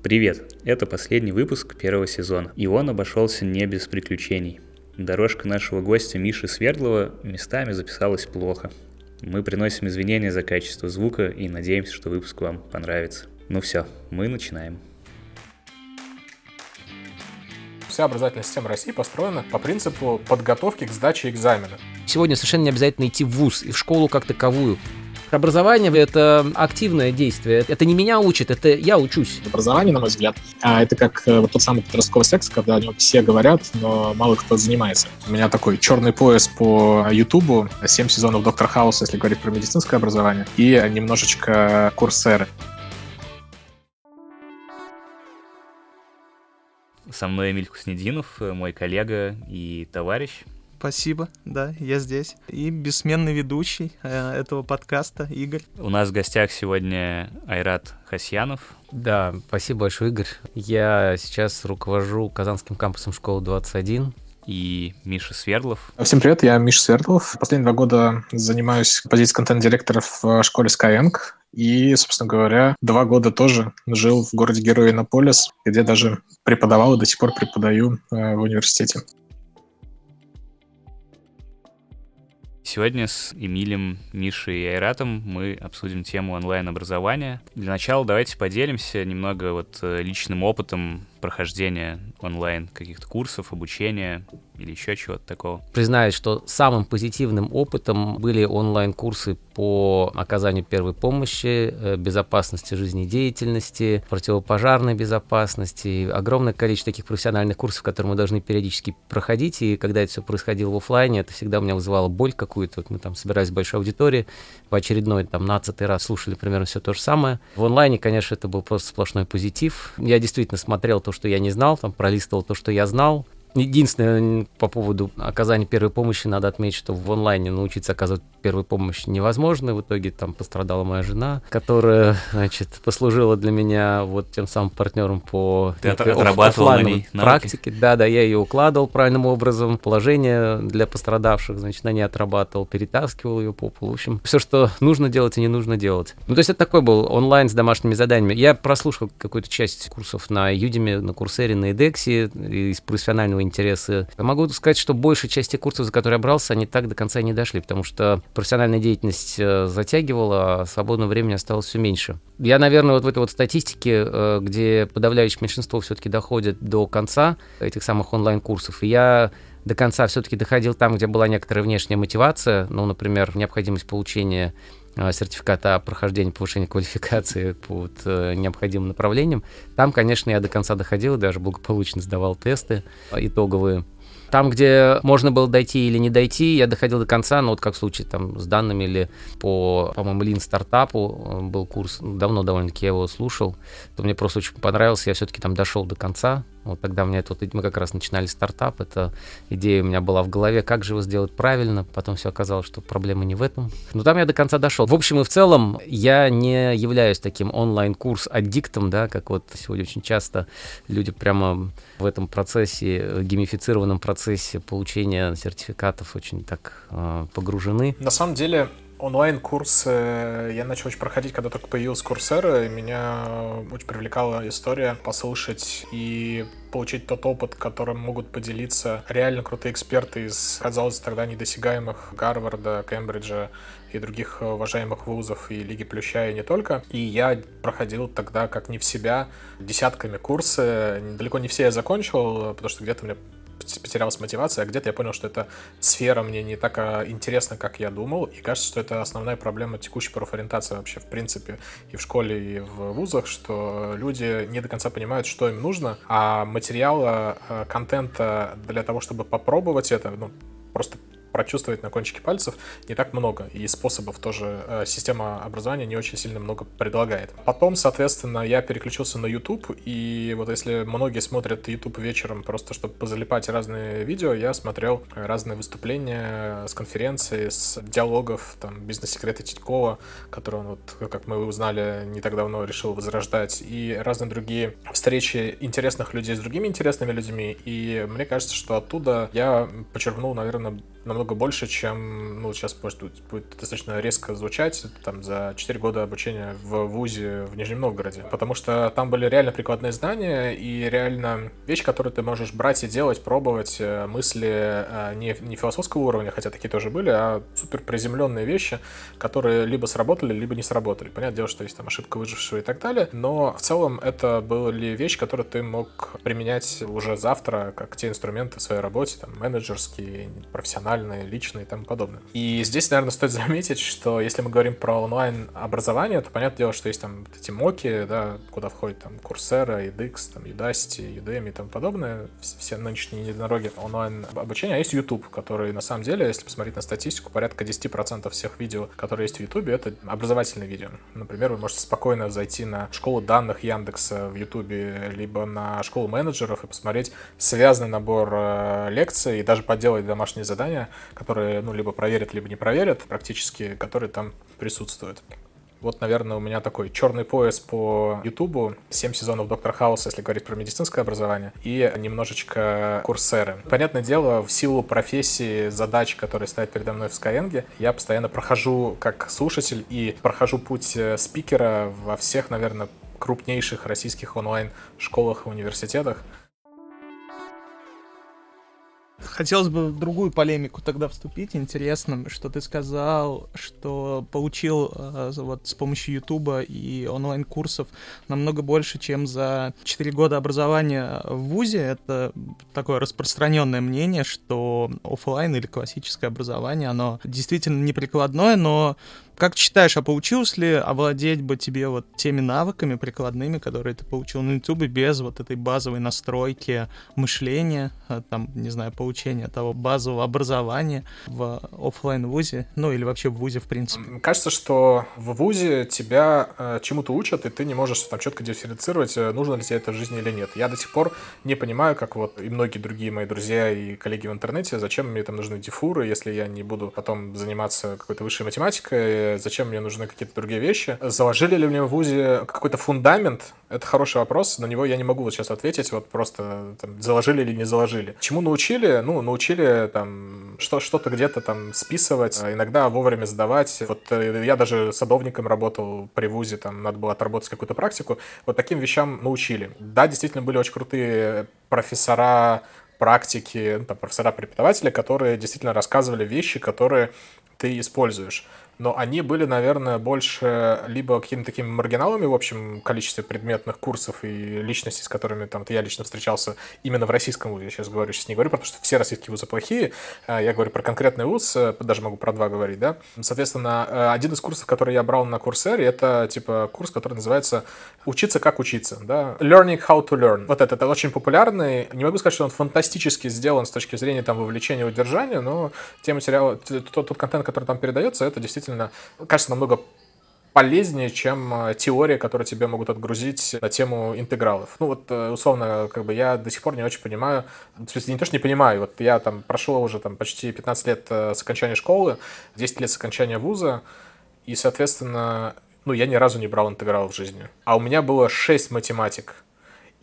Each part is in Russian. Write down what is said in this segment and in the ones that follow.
Привет! Это последний выпуск первого сезона, и он обошелся не без приключений. Дорожка нашего гостя Миши Свердлова местами записалась плохо. Мы приносим извинения за качество звука и надеемся, что выпуск вам понравится. Ну все, мы начинаем. Вся образовательная система России построена по принципу подготовки к сдаче экзамена. Сегодня совершенно не обязательно идти в ВУЗ и в школу как таковую. Образование — это активное действие. Это не меня учат, это я учусь. Образование, на мой взгляд, а, это как э, вот тот самый подростковый секс, когда о нем все говорят, но мало кто занимается. У меня такой черный пояс по Ютубу, 7 сезонов Доктор Хауса, если говорить про медицинское образование, и немножечко курсеры. Со мной Эмиль Хуснединов, мой коллега и товарищ. Спасибо, да, я здесь. И бессменный ведущий э, этого подкаста Игорь. У нас в гостях сегодня Айрат Хасьянов. Да, спасибо большое, Игорь. Я сейчас руковожу Казанским кампусом школы 21 и Миша Свердлов. Всем привет, я Миша Свердлов. Последние два года занимаюсь позицией контент-директора в школе Skyeng. И, собственно говоря, два года тоже жил в городе Герой Иннополис, где даже преподавал и до сих пор преподаю э, в университете. Сегодня с Эмилем, Мишей и Айратом мы обсудим тему онлайн-образования. Для начала давайте поделимся немного вот э, личным опытом прохождения онлайн каких-то курсов, обучения или еще чего-то такого? Признаюсь, что самым позитивным опытом были онлайн-курсы по оказанию первой помощи, э, безопасности жизнедеятельности, противопожарной безопасности. Огромное количество таких профессиональных курсов, которые мы должны периодически проходить. И когда это все происходило в офлайне, это всегда у меня вызывало боль какую-то. Вот мы там собирались в большой аудитории, в очередной там нацатый раз слушали примерно все то же самое. В онлайне, конечно, это был просто сплошной позитив. Я действительно смотрел то, что я не знал, там пролистывал то, что я знал, Единственное, по поводу оказания первой помощи надо отметить, что в онлайне научиться оказывать первую помощь невозможно. В итоге там пострадала моя жена, которая, значит, послужила для меня вот тем самым партнером по Ты отрабатывал на ней практике. Да, да, я ее укладывал правильным образом. Положение для пострадавших, значит, на ней отрабатывал, перетаскивал ее по полу. В общем, все, что нужно делать и не нужно делать. Ну, то есть это такой был онлайн с домашними заданиями. Я прослушал какую-то часть курсов на Udemy, на Курсере, на EDEX из профессионального интересы. Я могу сказать, что большая часть тех курсов, за которые я брался, они так до конца не дошли, потому что профессиональная деятельность э, затягивала, а свободного времени осталось все меньше. Я, наверное, вот в этой вот статистике, э, где подавляющее меньшинство все-таки доходит до конца этих самых онлайн-курсов, и я до конца все-таки доходил там, где была некоторая внешняя мотивация, ну, например, необходимость получения э, сертификата о прохождении повышения квалификации по вот, необходимым направлениям. Там, конечно, я до конца доходил даже благополучно сдавал тесты итоговые. Там, где можно было дойти или не дойти, я доходил до конца, ну вот как в случае там с данными или по, по-моему, Lean стартапу э, был курс, давно довольно-таки я его слушал, то мне просто очень понравился, я все-таки там дошел до конца, вот тогда у меня вот, мы как раз начинали стартап, эта идея у меня была в голове, как же его сделать правильно, потом все оказалось, что проблема не в этом. Но там я до конца дошел. В общем и в целом, я не являюсь таким онлайн-курс-аддиктом, да, как вот сегодня очень часто люди прямо в этом процессе, геймифицированном процессе получения сертификатов очень так э, погружены. На самом деле, онлайн-курсы я начал очень проходить, когда только появился Курсера, и меня очень привлекала история послушать и получить тот опыт, которым могут поделиться реально крутые эксперты из, казалось, тогда недосягаемых Гарварда, Кембриджа и других уважаемых вузов и Лиги Плюща и не только. И я проходил тогда как не в себя десятками курсы. Далеко не все я закончил, потому что где-то мне потерялась мотивация, а где-то я понял, что эта сфера мне не так а, интересна, как я думал, и кажется, что это основная проблема текущей профориентации вообще в принципе и в школе, и в вузах, что люди не до конца понимают, что им нужно, а материала, а, контента для того, чтобы попробовать это, ну, просто прочувствовать на кончике пальцев не так много, и способов тоже э, система образования не очень сильно много предлагает. Потом, соответственно, я переключился на YouTube, и вот если многие смотрят YouTube вечером просто, чтобы позалипать разные видео, я смотрел разные выступления с конференции, с диалогов, там, бизнес-секреты Тинькова, который он, вот, как мы узнали, не так давно решил возрождать, и разные другие встречи интересных людей с другими интересными людьми, и мне кажется, что оттуда я почерпнул, наверное, намного больше, чем, ну, сейчас может будет достаточно резко звучать, там, за 4 года обучения в ВУЗе в Нижнем Новгороде. Потому что там были реально прикладные знания и реально вещи, которые ты можешь брать и делать, пробовать, э, мысли э, не, не философского уровня, хотя такие тоже были, а супер приземленные вещи, которые либо сработали, либо не сработали. Понятное дело, что есть там ошибка выжившего и так далее, но в целом это были вещи, которые ты мог применять уже завтра, как те инструменты в своей работе, там, менеджерские, профессиональные, личные и тому подобное. И здесь, наверное, стоит заметить, что если мы говорим про онлайн-образование, то понятное дело, что есть там эти моки, да, куда входят там Coursera, edX, там, Udacity, Udemy и тому подобное, все нынешние единороги онлайн-обучения, а есть YouTube, который на самом деле, если посмотреть на статистику, порядка 10% всех видео, которые есть в YouTube, это образовательные видео. Например, вы можете спокойно зайти на школу данных Яндекса в YouTube, либо на школу менеджеров и посмотреть связанный набор э, лекций и даже поделать домашние задания, которые, ну, либо проверят, либо не проверят, практически, которые там присутствуют. Вот, наверное, у меня такой черный пояс по Ютубу, 7 сезонов Доктор Хауса, если говорить про медицинское образование, и немножечко курсеры. Понятное дело, в силу профессии, задач, которые стоят передо мной в Skyeng, я постоянно прохожу как слушатель и прохожу путь э, спикера во всех, наверное, крупнейших российских онлайн-школах и университетах. Хотелось бы в другую полемику тогда вступить. Интересно, что ты сказал, что получил э, вот с помощью Ютуба и онлайн-курсов намного больше, чем за 4 года образования в ВУЗе. Это такое распространенное мнение, что офлайн или классическое образование, оно действительно неприкладное, но как считаешь, а получилось ли овладеть бы тебе вот теми навыками прикладными, которые ты получил на YouTube без вот этой базовой настройки мышления, а, там, не знаю, получения того базового образования в офлайн вузе, ну или вообще в вузе в принципе? Кажется, что в вузе тебя э, чему-то учат, и ты не можешь там четко дифференцировать, э, нужно ли тебе это в жизни или нет. Я до сих пор не понимаю, как вот и многие другие мои друзья и коллеги в интернете, зачем мне там нужны дифуры, если я не буду потом заниматься какой-то высшей математикой, зачем мне нужны какие-то другие вещи. Заложили ли мне в ВУЗе какой-то фундамент? Это хороший вопрос, на него я не могу вот сейчас ответить, вот просто там, заложили или не заложили. Чему научили? Ну, научили там что, что-то где-то там списывать, а иногда вовремя сдавать. Вот э, я даже садовником работал при ВУЗе, там надо было отработать какую-то практику. Вот таким вещам научили. Да, действительно были очень крутые профессора, практики, ну, там, профессора-преподаватели, которые действительно рассказывали вещи, которые ты используешь но они были, наверное, больше либо какими-то такими маргиналами в общем количестве предметных курсов и личностей, с которыми там я лично встречался именно в российском вузе, я сейчас говорю, сейчас не говорю, потому что все российские вузы плохие, а, я говорю про конкретный вуз, э, даже могу про два говорить, да. Соответственно, э, один из курсов, который я брал на Курсере, это типа курс, который называется «Учиться как учиться», да, «Learning how to learn». Вот это, это очень популярный, не могу сказать, что он фантастически сделан с точки зрения там вовлечения и удержания, но те материалы, тот, тот контент, который там передается, это действительно действительно кажется намного полезнее, чем э, теория, которую тебе могут отгрузить на тему интегралов. Ну вот, э, условно, как бы я до сих пор не очень понимаю, в смысле, не то, что не понимаю, вот я там прошел уже там почти 15 лет э, с окончания школы, 10 лет с окончания вуза, и, соответственно, ну, я ни разу не брал интеграл в жизни. А у меня было 6 математик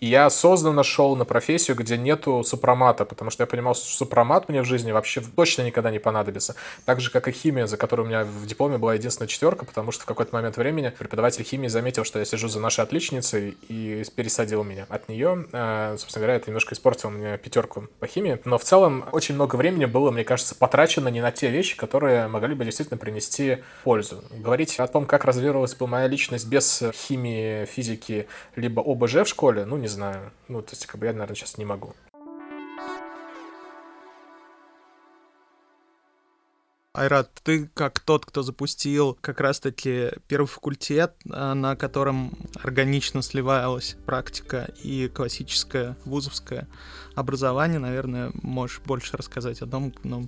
и я осознанно шел на профессию, где нету супромата, потому что я понимал, что супромат мне в жизни вообще точно никогда не понадобится. Так же, как и химия, за которую у меня в дипломе была единственная четверка, потому что в какой-то момент времени преподаватель химии заметил, что я сижу за нашей отличницей и пересадил меня от нее. Э, собственно говоря, это немножко испортило мне пятерку по химии. Но в целом очень много времени было, мне кажется, потрачено не на те вещи, которые могли бы действительно принести пользу. Говорить о том, как развивалась бы моя личность без химии, физики, либо ОБЖ в школе, ну, не знаю. Ну, то есть, как бы я, наверное, сейчас не могу. Айрат, ты как тот, кто запустил как раз-таки первый факультет, а, на котором органично сливалась практика и классическое вузовское образование, наверное, можешь больше рассказать о том, ну,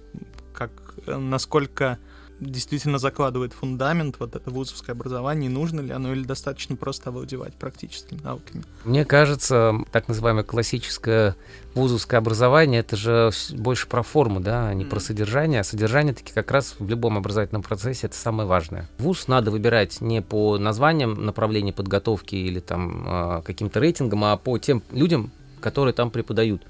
как, насколько действительно закладывает фундамент, вот это вузовское образование, нужно ли оно или достаточно просто овладевать практическими навыками? Мне кажется, так называемое классическое вузовское образование, это же больше про форму, да, а не mm. про содержание. А содержание таки как раз в любом образовательном процессе это самое важное. Вуз надо выбирать не по названиям направления подготовки или там а, каким-то рейтингам, а по тем людям, которые там преподают.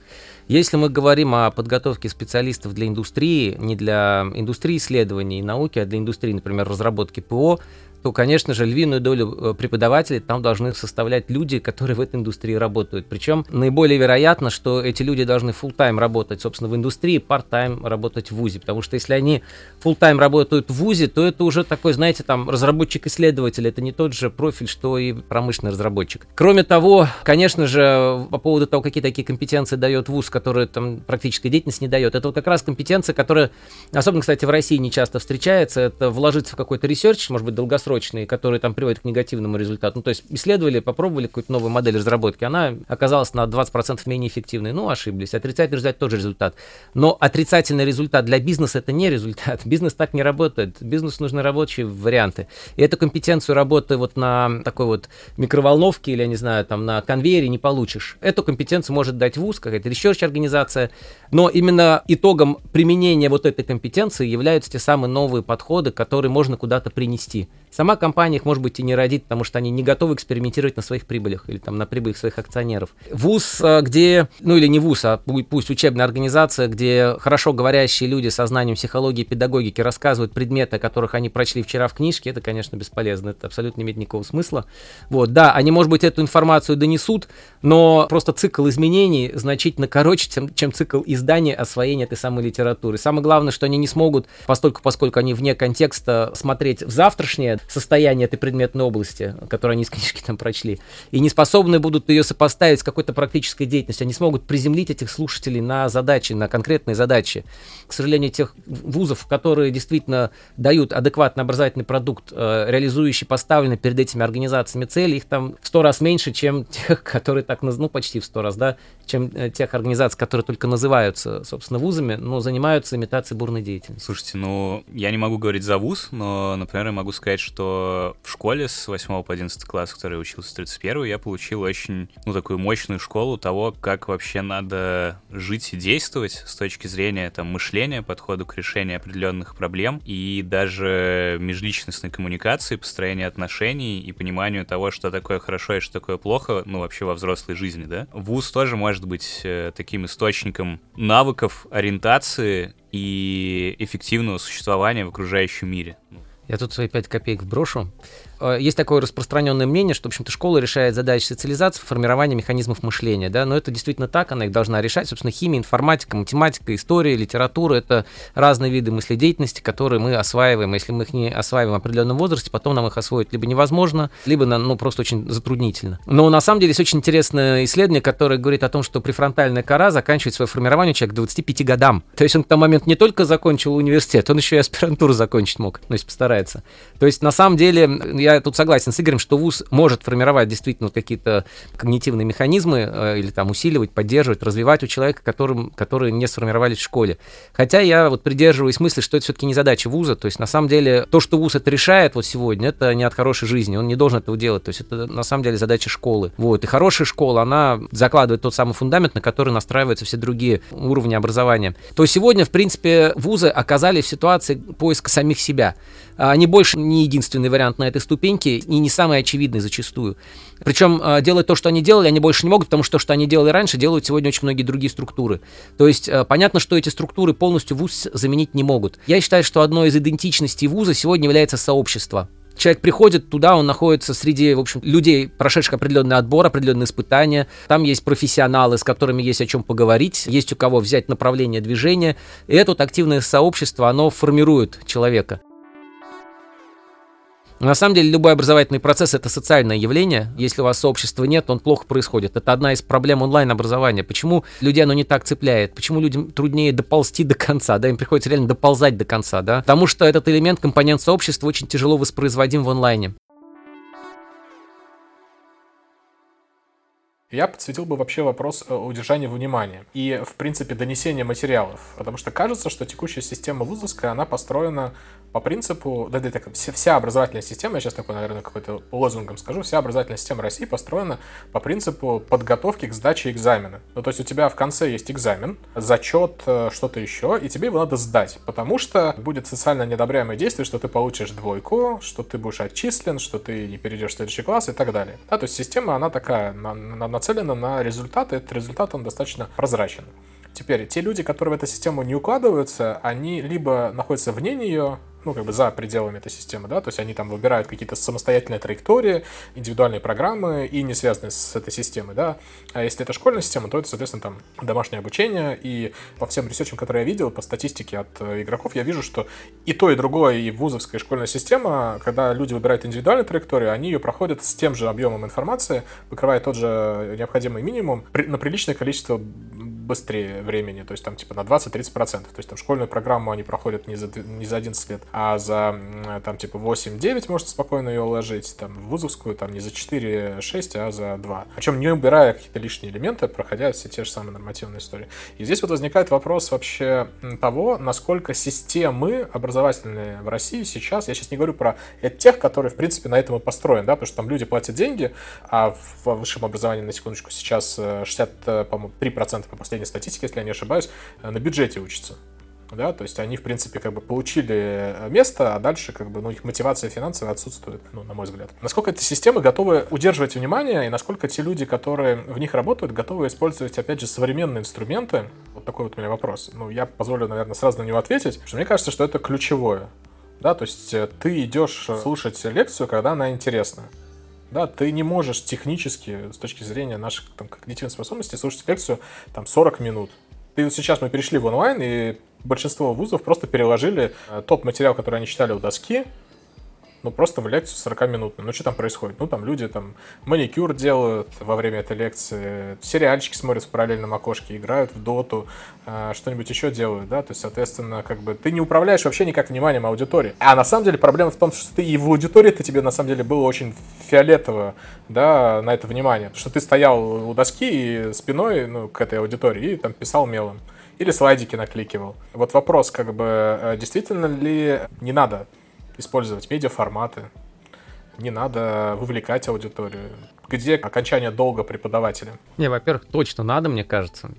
Если мы говорим о подготовке специалистов для индустрии, не для индустрии исследований и науки, а для индустрии, например, разработки ПО, то, конечно же, львиную долю э, преподавателей там должны составлять люди, которые в этой индустрии работают. Причем наиболее вероятно, что эти люди должны full тайм работать, собственно, в индустрии, part-time работать в ВУЗе. Потому что если они full тайм работают в ВУЗе, то это уже такой, знаете, там, разработчик-исследователь. Это не тот же профиль, что и промышленный разработчик. Кроме того, конечно же, по поводу того, какие такие компетенции дает ВУЗ, которые там практической деятельности не дает, это вот как раз компетенция, которая, особенно, кстати, в России не часто встречается, это вложиться в какой-то research, может быть, долгосрочный, которые там приводят к негативному результату. Ну, то есть исследовали, попробовали какую-то новую модель разработки, она оказалась на 20% менее эффективной. Ну, ошиблись. Отрицательный результат тоже результат. Но отрицательный результат для бизнеса это не результат. Бизнес так не работает. Бизнесу нужны рабочие варианты. И эту компетенцию работы вот на такой вот микроволновке или, я не знаю, там на конвейере не получишь. Эту компетенцию может дать ВУЗ, какая-то research организация. Но именно итогом применения вот этой компетенции являются те самые новые подходы, которые можно куда-то принести. Сама компания их, может быть, и не родит, потому что они не готовы экспериментировать на своих прибылях или там на прибылях своих акционеров. ВУЗ, э, где, ну или не ВУЗ, а пусть учебная организация, где хорошо говорящие люди со знанием психологии и педагогики рассказывают предметы, о которых они прочли вчера в книжке, это, конечно, бесполезно, это абсолютно не имеет никакого смысла. Вот, да, они, может быть, эту информацию донесут, но просто цикл изменений значительно короче, чем, чем цикл издания, освоения этой самой литературы. Самое главное, что они не смогут, постольку, поскольку они вне контекста, смотреть в завтрашнее, состояние этой предметной области, которую они из книжки там прочли, и не способны будут ее сопоставить с какой-то практической деятельностью. Они смогут приземлить этих слушателей на задачи, на конкретные задачи. К сожалению, тех вузов, которые действительно дают адекватный образовательный продукт, э, реализующий поставленные перед этими организациями цели, их там в сто раз меньше, чем тех, которые так, ну, почти в сто раз, да, чем э, тех организаций, которые только называются, собственно, вузами, но занимаются имитацией бурной деятельности. Слушайте, ну, я не могу говорить за вуз, но, например, я могу сказать, что в школе с 8 по 11 класс, в которой я учился с 31 я получил очень, ну, такую мощную школу того, как вообще надо жить и действовать с точки зрения, там, мышления, подхода к решению определенных проблем и даже межличностной коммуникации, построения отношений и пониманию того, что такое хорошо и что такое плохо, ну, вообще во взрослой жизни, да. Вуз тоже может быть э, таким источником навыков, ориентации и эффективного существования в окружающем мире. Я тут свои пять копеек вброшу. Э, есть такое распространенное мнение, что, в общем-то, школа решает задачи социализации, формирования механизмов мышления, да, но это действительно так, она их должна решать. Собственно, химия, информатика, математика, история, литература — это разные виды мыследеятельности, которые мы осваиваем. Если мы их не осваиваем в определенном возрасте, потом нам их освоить либо невозможно, либо, ну, просто очень затруднительно. Но на самом деле есть очень интересное исследование, которое говорит о том, что префронтальная кора заканчивает свое формирование человек к 25 годам. То есть он к тому моменту не только закончил университет, он еще и аспирантуру закончить мог, ну, если постарается. То есть, на самом деле, я тут согласен с Игорем, что ВУЗ может формировать действительно какие-то когнитивные механизмы э, или там усиливать, поддерживать, развивать у человека, которым, которые не сформировались в школе. Хотя я вот придерживаюсь мысли, что это все-таки не задача ВУЗа. То есть на самом деле то, что ВУЗ это решает вот сегодня, это не от хорошей жизни. Он не должен этого делать. То есть это на самом деле задача школы. Вот. И хорошая школа, она закладывает тот самый фундамент, на который настраиваются все другие уровни образования. То сегодня, в принципе, ВУЗы оказались в ситуации поиска самих себя. Они больше не единственный вариант на этой ступеньке и не самый очевидный зачастую. Причем а, делать то, что они делали, они больше не могут, потому что то, что они делали раньше, делают сегодня очень многие другие структуры. То есть а, понятно, что эти структуры полностью ВУЗ заменить не могут. Я считаю, что одной из идентичностей ВУЗа сегодня является сообщество. Человек приходит туда, он находится среди, в общем, людей, прошедших определенный отбор, определенные испытания. Там есть профессионалы, с которыми есть о чем поговорить, есть у кого взять направление движения. И это вот активное сообщество, оно формирует человека. На самом деле любой образовательный процесс это социальное явление. Если у вас сообщества нет, он плохо происходит. Это одна из проблем онлайн-образования. Почему людей оно не так цепляет? Почему людям труднее доползти до конца? Да, им приходится реально доползать до конца, да? Потому что этот элемент, компонент сообщества очень тяжело воспроизводим в онлайне. Я подсветил бы вообще вопрос э, удержания внимания и, в принципе, донесения материалов. Потому что кажется, что текущая система вузовская, она построена по принципу, да, да, так, вся, образовательная система, я сейчас такой, наверное, какой-то лозунгом скажу, вся образовательная система России построена по принципу подготовки к сдаче экзамена. Ну, то есть у тебя в конце есть экзамен, зачет, э, что-то еще, и тебе его надо сдать, потому что будет социально неодобряемое действие, что ты получишь двойку, что ты будешь отчислен, что ты не перейдешь в следующий класс и так далее. Да, то есть система, она такая, на, на, нацелена на результат, и этот результат, он достаточно прозрачен. Теперь, те люди, которые в эту систему не укладываются, они либо находятся вне нее, ну, как бы за пределами этой системы, да, то есть они там выбирают какие-то самостоятельные траектории, индивидуальные программы и не связанные с этой системой, да. А если это школьная система, то это, соответственно, там домашнее обучение, и по всем ресерчам, которые я видел, по статистике от э, игроков, я вижу, что и то, и другое, и вузовская и школьная система, когда люди выбирают индивидуальную траекторию, они ее проходят с тем же объемом информации, покрывая тот же необходимый минимум на приличное количество быстрее времени, то есть там типа на 20-30%. То есть там школьную программу они проходят не за, не за 11 лет, а за там типа 8-9 можно спокойно ее уложить, там в вузовскую там не за 4-6, а за 2. Причем не убирая какие-то лишние элементы, проходя все те же самые нормативные истории. И здесь вот возникает вопрос вообще того, насколько системы образовательные в России сейчас, я сейчас не говорю про тех, которые в принципе на этом и построены, да, потому что там люди платят деньги, а в высшем образовании, на секундочку, сейчас 60, э, по-моему, 3% по последней статистике, если я не ошибаюсь, э, на бюджете учатся да, то есть они, в принципе, как бы получили э, место, а дальше, как бы, ну, их мотивация финансовая отсутствует, ну, на мой взгляд. Насколько эти системы готовы удерживать внимание, и насколько те люди, которые в них работают, готовы использовать, опять же, современные инструменты? Вот такой вот у меня вопрос. Ну, я позволю, наверное, сразу на него ответить, что мне кажется, что это ключевое. Да, то есть э, ты идешь слушать лекцию, когда она интересна. Да, ты не можешь технически, с точки зрения наших там, когнитивных способностей, слушать лекцию там 40 минут. Ты вот сейчас мы перешли в онлайн, и большинство вузов просто переложили э, тот материал, который они читали у доски, ну, просто в лекцию 40 минут. Ну, что там происходит? Ну, там люди там маникюр делают во время этой лекции, сериальчики смотрят в параллельном окошке, играют в доту, э, что-нибудь еще делают, да, то есть, соответственно, как бы ты не управляешь вообще никак вниманием аудитории. А на самом деле проблема в том, что ты и в аудитории-то тебе на самом деле было очень фиолетово, да, на это внимание. Потому что ты стоял у доски и спиной, ну, к этой аудитории и там писал мелом или слайдики накликивал. Вот вопрос, как бы, э, действительно ли не надо использовать медиаформаты, не надо вовлекать аудиторию. Где окончание долга преподавателя? Не, во-первых, точно надо, мне кажется.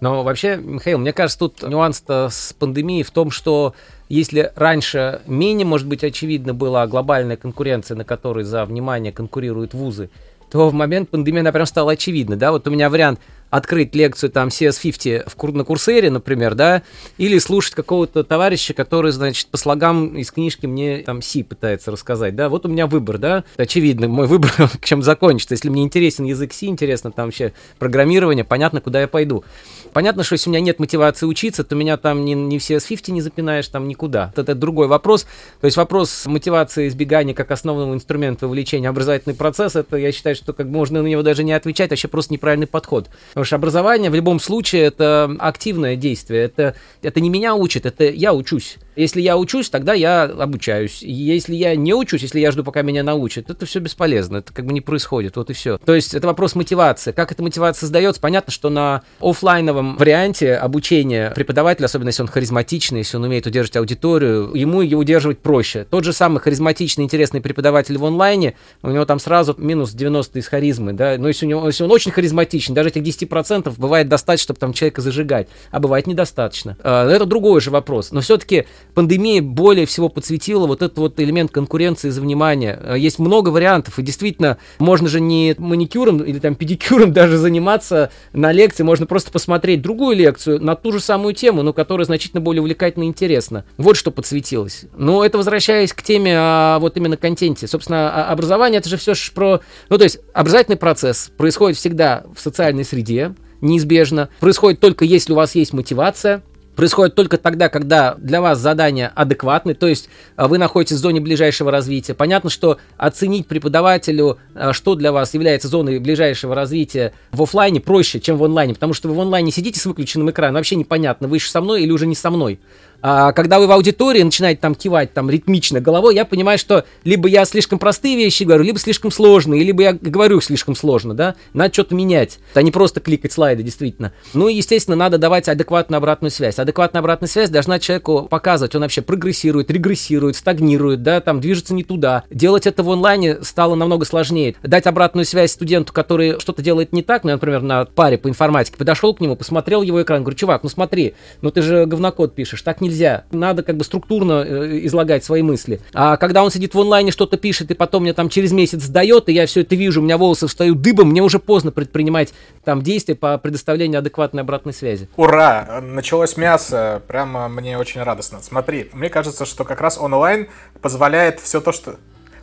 Но вообще, Михаил, мне кажется, тут нюанс-то с пандемией в том, что если раньше менее, может быть, очевидно была глобальная конкуренция, на которой за внимание конкурируют вузы, то в момент пандемии она прям стала очевидна, да, вот у меня вариант открыть лекцию там CS50 в, на Курсере, например, да, или слушать какого-то товарища, который, значит, по слогам из книжки мне там Си пытается рассказать, да, вот у меня выбор, да, очевидно, мой выбор к чем закончится, если мне интересен язык Си, интересно там вообще программирование, понятно, куда я пойду. Понятно, что если у меня нет мотивации учиться, то меня там не, не в CS50 не запинаешь, там никуда. Это, это другой вопрос. То есть вопрос мотивации избегания как основного инструмента вовлечения образовательный процесс, это я считаю, что как можно на него даже не отвечать, вообще просто неправильный подход. Потому что образование в любом случае это активное действие. Это, это не меня учит, это я учусь. Если я учусь, тогда я обучаюсь. Если я не учусь, если я жду, пока меня научат, это все бесполезно. Это как бы не происходит. Вот и все. То есть это вопрос мотивации. Как эта мотивация создается? Понятно, что на офлайновом варианте обучения преподавателя, особенно если он харизматичный, если он умеет удерживать аудиторию, ему ее удерживать проще. Тот же самый харизматичный, интересный преподаватель в онлайне, у него там сразу минус 90 из харизмы, да, но если, у него, если он очень харизматичен, даже этих 10% бывает достаточно, чтобы там человека зажигать, а бывает недостаточно. А, это другой же вопрос. Но все-таки пандемия более всего подсветила вот этот вот элемент конкуренции за внимание. Э, есть много вариантов, и действительно, можно же не маникюром или там педикюром даже заниматься на лекции, можно просто посмотреть другую лекцию на ту же самую тему, но которая значительно более увлекательна и интересна. Вот что подсветилось. Но это возвращаясь к теме о вот именно контенте. Собственно, образование это же все про... Ну, то есть образовательный процесс происходит всегда в социальной среде, неизбежно. Происходит только если у вас есть мотивация, происходит только тогда, когда для вас задания адекватны, то есть а, вы находитесь в зоне ближайшего развития. Понятно, что оценить преподавателю, а, что для вас является зоной ближайшего развития в офлайне проще, чем в онлайне, потому что вы в онлайне сидите с выключенным экраном, вообще непонятно, вы же со мной или уже не со мной. А когда вы в аудитории начинаете там кивать там ритмично головой, я понимаю, что либо я слишком простые вещи говорю, либо слишком сложные, либо я говорю слишком сложно, да, надо что-то менять, а не просто кликать слайды, действительно. Ну и, естественно, надо давать адекватную обратную связь. Адекватная обратная связь должна человеку показывать, он вообще прогрессирует, регрессирует, стагнирует, да, там движется не туда. Делать это в онлайне стало намного сложнее. Дать обратную связь студенту, который что-то делает не так, ну, например, на паре по информатике, подошел к нему, посмотрел его экран, говорю, чувак, ну смотри, ну ты же говнокод пишешь, так не нельзя. Надо как бы структурно э, излагать свои мысли. А когда он сидит в онлайне, что-то пишет, и потом мне там через месяц сдает, и я все это вижу, у меня волосы встают дыбом, мне уже поздно предпринимать там действия по предоставлению адекватной обратной связи. Ура! Началось мясо. Прямо мне очень радостно. Смотри, мне кажется, что как раз онлайн позволяет все то, что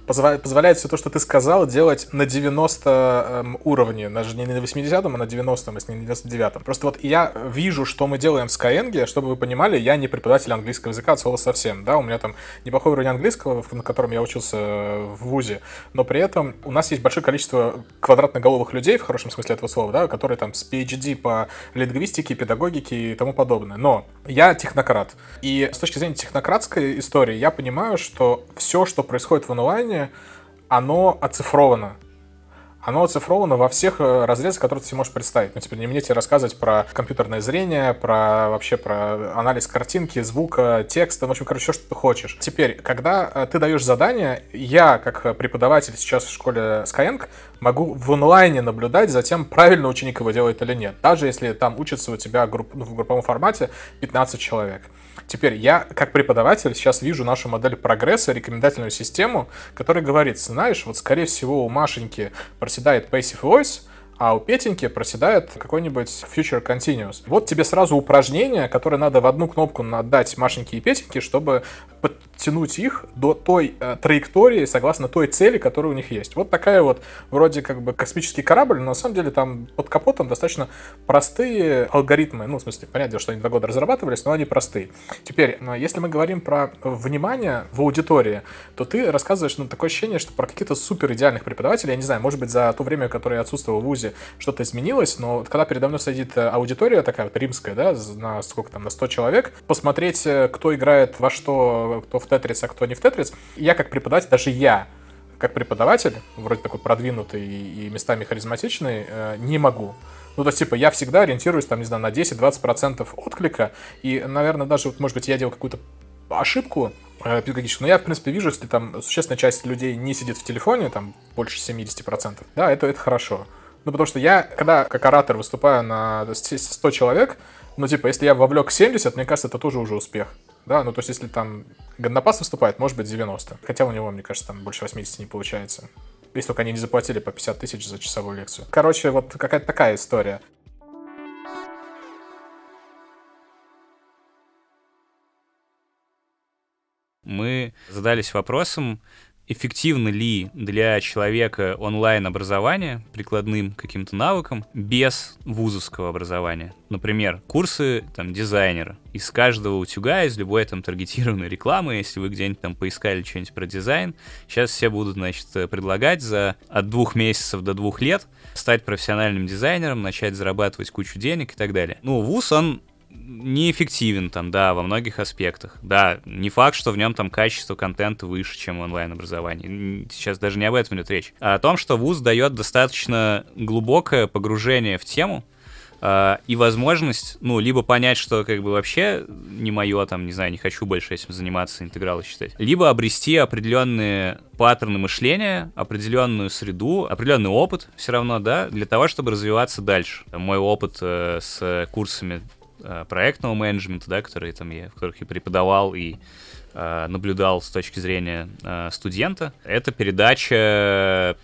позволяет все то, что ты сказал, делать на 90 эм, уровне, даже не на 80 а на 90 если не на 99 -м. Просто вот я вижу, что мы делаем в Skyeng, чтобы вы понимали, я не преподаватель английского языка от слова совсем, да, у меня там неплохой уровень английского, на котором я учился в ВУЗе, но при этом у нас есть большое количество квадратноголовых людей, в хорошем смысле этого слова, да, которые там с PhD по лингвистике, педагогике и тому подобное. Но я технократ. И с точки зрения технократской истории я понимаю, что все, что происходит в онлайне, оборудование, оно оцифровано оно оцифровано во всех э, разрезах, которые ты себе можешь представить. Ну, теперь не мне тебе рассказывать про компьютерное зрение, про вообще про анализ картинки, звука, текста, в общем, короче, все, что ты хочешь. Теперь, когда э, ты даешь задание, я, как преподаватель сейчас в школе Skyeng, могу в онлайне наблюдать за тем, правильно ученик его делает или нет. Даже если там учится у тебя групп, ну, в групповом формате 15 человек. Теперь я, как преподаватель, сейчас вижу нашу модель прогресса, рекомендательную систему, которая говорит, знаешь, вот скорее всего у Машеньки проседает Passive Voice, а у Петеньки проседает какой-нибудь Future Continuous. Вот тебе сразу упражнение, которое надо в одну кнопку надать Машеньке и Петеньке, чтобы подтянуть их до той э, траектории, согласно той цели, которая у них есть. Вот такая вот вроде как бы космический корабль, но на самом деле там под капотом достаточно простые алгоритмы. Ну, в смысле, понятно, что они два года разрабатывались, но они простые. Теперь, э, если мы говорим про внимание в аудитории, то ты рассказываешь, ну, такое ощущение, что про каких-то супер идеальных преподавателей, я не знаю, может быть, за то время, которое я отсутствовал в ВУЗе, что-то изменилось, но когда передо мной сидит э, аудитория такая вот римская, да, на сколько там, на 100 человек, посмотреть, кто играет во что, кто в Тетрис, а кто не в Тетрис. Я как преподаватель, даже я, как преподаватель, вроде такой продвинутый и местами харизматичный, э, не могу. Ну, то есть, типа, я всегда ориентируюсь, там, не знаю, на 10-20% отклика, и, наверное, даже, вот, может быть, я делал какую-то ошибку э, педагогическую, но я, в принципе, вижу, если там существенная часть людей не сидит в телефоне, там, больше 70%, да, это, это хорошо. Ну, потому что я, когда как оратор выступаю на 100 человек, ну, типа, если я вовлек 70, мне кажется, это тоже уже успех. Да, ну то есть если там Гандапас выступает, может быть 90. Хотя у него, мне кажется, там больше 80 не получается. Если только они не заплатили по 50 тысяч за часовую лекцию. Короче, вот какая-то такая история. Мы задались вопросом, эффективно ли для человека онлайн-образование прикладным каким-то навыкам без вузовского образования. Например, курсы там, дизайнера. Из каждого утюга, из любой там таргетированной рекламы, если вы где-нибудь там поискали что-нибудь про дизайн, сейчас все будут, значит, предлагать за от двух месяцев до двух лет стать профессиональным дизайнером, начать зарабатывать кучу денег и так далее. Ну, вуз, он неэффективен там, да, во многих аспектах. Да, не факт, что в нем там качество контента выше, чем в онлайн-образовании. Сейчас даже не об этом идет речь. А о том, что вуз дает достаточно глубокое погружение в тему, Uh, и возможность, ну, либо понять, что как бы вообще не мое, там, не знаю, не хочу больше этим заниматься, интегралы считать, либо обрести определенные паттерны мышления, определенную среду, определенный опыт все равно, да, для того, чтобы развиваться дальше. Мой опыт э, с курсами проектного менеджмента, да, которые там я, в которых я преподавал и э, наблюдал с точки зрения э, студента, это передача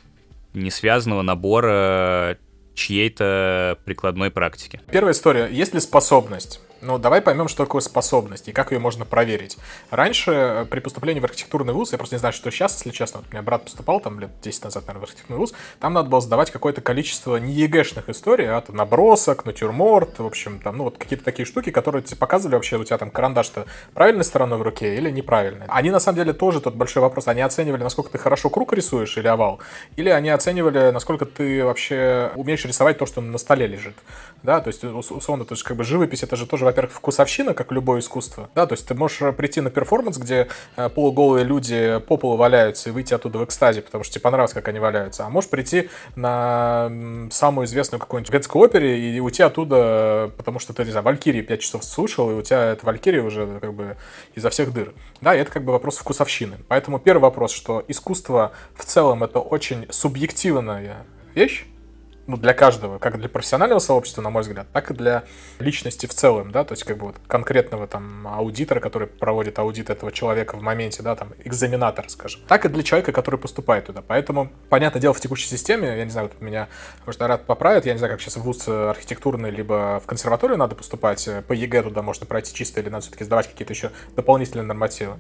несвязанного набора чьей-то прикладной практики. Первая история. Есть ли способность? Ну, давай поймем, что такое способность и как ее можно проверить. Раньше, э, при поступлении в архитектурный вуз, я просто не знаю, что сейчас, если честно, вот у меня брат поступал там лет 10 назад, наверное, в архитектурный вуз, там надо было сдавать какое-то количество не ЕГЭшных историй, а там набросок, натюрморт, в общем, там, ну, вот какие-то такие штуки, которые тебе показывали вообще, у тебя там карандаш-то правильной стороной в руке или неправильной. Они, на самом деле, тоже тот большой вопрос. Они оценивали, насколько ты хорошо круг рисуешь или овал, или они оценивали, насколько ты вообще умеешь рисовать то, что на столе лежит. Да, то есть, условно, то есть, как бы живопись, это же тоже, во-первых, вкусовщина, как любое искусство. Да, то есть ты можешь э, прийти на перформанс, где э, полуголые люди по полу валяются и выйти оттуда в экстазе, потому что тебе понравилось, как они валяются. А можешь прийти на самую известную какую-нибудь грецкую опере и уйти оттуда, потому что ты, не знаю, Валькирии 5 часов слушал, и у тебя эта Валькирия уже как бы изо всех дыр. Да, и это как бы вопрос вкусовщины. Поэтому первый вопрос, что искусство в целом это очень субъективная вещь, ну, для каждого, как для профессионального сообщества, на мой взгляд, так и для личности в целом, да, то есть как бы вот конкретного там аудитора, который проводит аудит этого человека в моменте, да, там, экзаменатор, скажем, так и для человека, который поступает туда. Поэтому, понятное дело, в текущей системе, я не знаю, вот меня, может, рад поправит, я не знаю, как сейчас в ВУЗ архитектурный, либо в консерваторию надо поступать, по ЕГЭ туда можно пройти чисто, или надо все-таки сдавать какие-то еще дополнительные нормативы.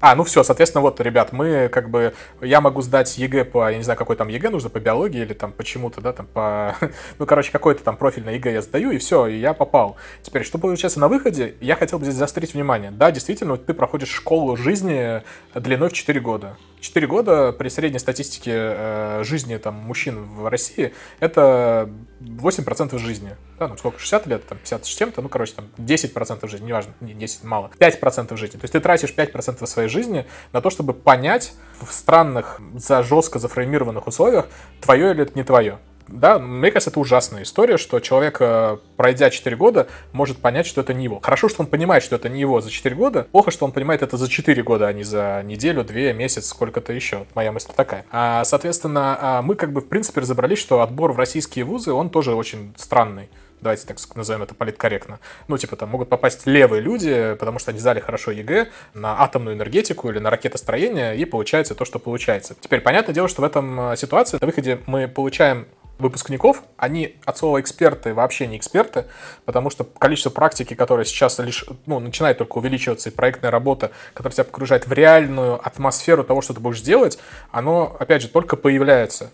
А, ну все, соответственно, вот, ребят, мы как бы, я могу сдать ЕГЭ по, я не знаю, какой там ЕГЭ нужно, по биологии или там почему-то, да, там по, ну, короче, какой-то там профильный ЕГЭ я сдаю, и все, и я попал. Теперь, что получается на выходе, я хотел бы здесь заострить внимание. Да, действительно, ты проходишь школу жизни длиной в 4 года. 4 года при средней статистике э, жизни там, мужчин в России это 8% жизни. Да, ну сколько, 60 лет, там, 50 с чем-то, ну, короче, там 10% жизни, неважно, не 10 мало, 5% жизни. То есть ты тратишь 5% своей жизни на то, чтобы понять в странных, за жестко зафреймированных условиях, твое или это не твое да, мне кажется, это ужасная история, что человек, э, пройдя 4 года, может понять, что это не его. Хорошо, что он понимает, что это не его за 4 года, плохо, что он понимает это за 4 года, а не за неделю, 2, месяц, сколько-то еще. Моя мысль такая. А, соответственно, а, мы как бы в принципе разобрались, что отбор в российские вузы, он тоже очень странный давайте так назовем это политкорректно. Ну, типа, там могут попасть левые люди, потому что они сдали хорошо ЕГЭ на атомную энергетику или на ракетостроение, и получается то, что получается. Теперь, понятное дело, что в этом э, ситуации на выходе мы получаем выпускников, они от слова эксперты вообще не эксперты, потому что количество практики, которое сейчас лишь, ну, начинает только увеличиваться, и проектная работа, которая тебя погружает в реальную атмосферу того, что ты будешь делать, оно, опять же, только появляется.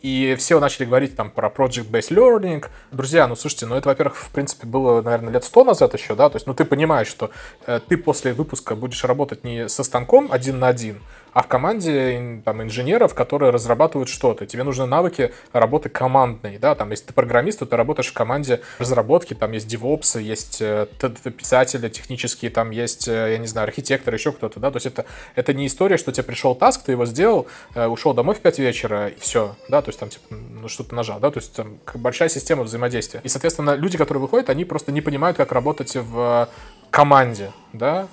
И все начали говорить там про project-based learning. Друзья, ну слушайте, ну это, во-первых, в принципе, было, наверное, лет сто назад еще, да, то есть, ну ты понимаешь, что э, ты после выпуска будешь работать не со станком один на один, а в команде там, инженеров, которые разрабатывают что-то. Тебе нужны навыки работы командной, да, там, если ты программист, то ты работаешь в команде разработки, там есть девопсы, есть э, писатели технические, там есть, э, я не знаю, архитекторы, еще кто-то, да, то есть это, это не история, что тебе пришел таск, ты его сделал, э, ушел домой в 5 вечера, и все, да, то есть там, типа, ну, что-то нажал, да, то есть там большая система взаимодействия. И, соответственно, люди, которые выходят, они просто не понимают, как работать в команде, да,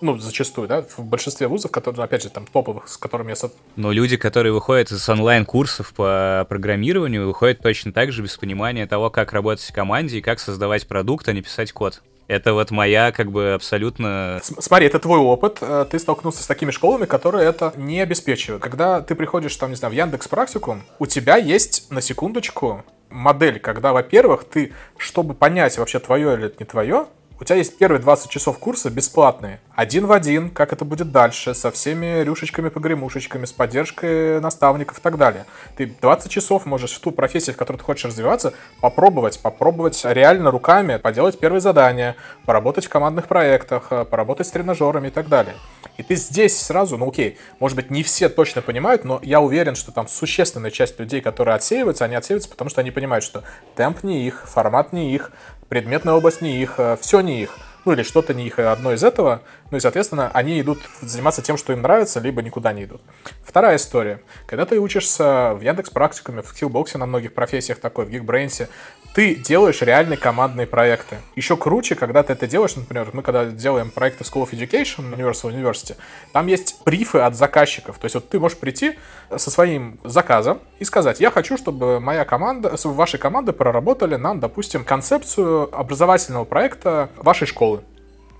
ну, зачастую, да, в большинстве вузов, которые, опять же, там, топовых, с которыми я... Но люди, которые выходят из онлайн-курсов по программированию, выходят точно так же без понимания того, как работать в команде и как создавать продукт, а не писать код. Это вот моя, как бы, абсолютно... Смотри, это твой опыт. Э, ты столкнулся с такими школами, которые это не обеспечивают. Когда ты приходишь, там, не знаю, в Яндекс Практикум, у тебя есть, на секундочку, модель, когда, во-первых, ты, чтобы понять вообще твое или это не твое, у тебя есть первые 20 часов курса бесплатные. Один в один, как это будет дальше, со всеми рюшечками-погремушечками, с поддержкой наставников и так далее. Ты 20 часов можешь в ту профессию, в которой ты хочешь развиваться, попробовать, попробовать реально руками поделать первые задания, поработать в командных проектах, э, поработать с тренажерами и так далее. И ты здесь сразу, ну окей, может быть, не все точно понимают, но я уверен, что там существенная часть людей, которые отсеиваются, они отсеиваются, потому что они понимают, что темп не их, формат не их, предметная область не их, э, все не их, ну или что-то не их, одно из этого, ну и, соответственно, они идут заниматься тем, что им нравится, либо никуда не идут. Вторая история. Когда ты учишься в Яндекс практикуме, в Skillbox на многих профессиях такой, в Geekbrains, ты делаешь реальные командные проекты. Еще круче, когда ты это делаешь, например, мы когда делаем проекты School of Education, Universal University, там есть брифы от заказчиков. То есть вот ты можешь прийти со своим заказом и сказать, я хочу, чтобы моя команда, ваши команды проработали нам, допустим, концепцию образовательного проекта вашей школы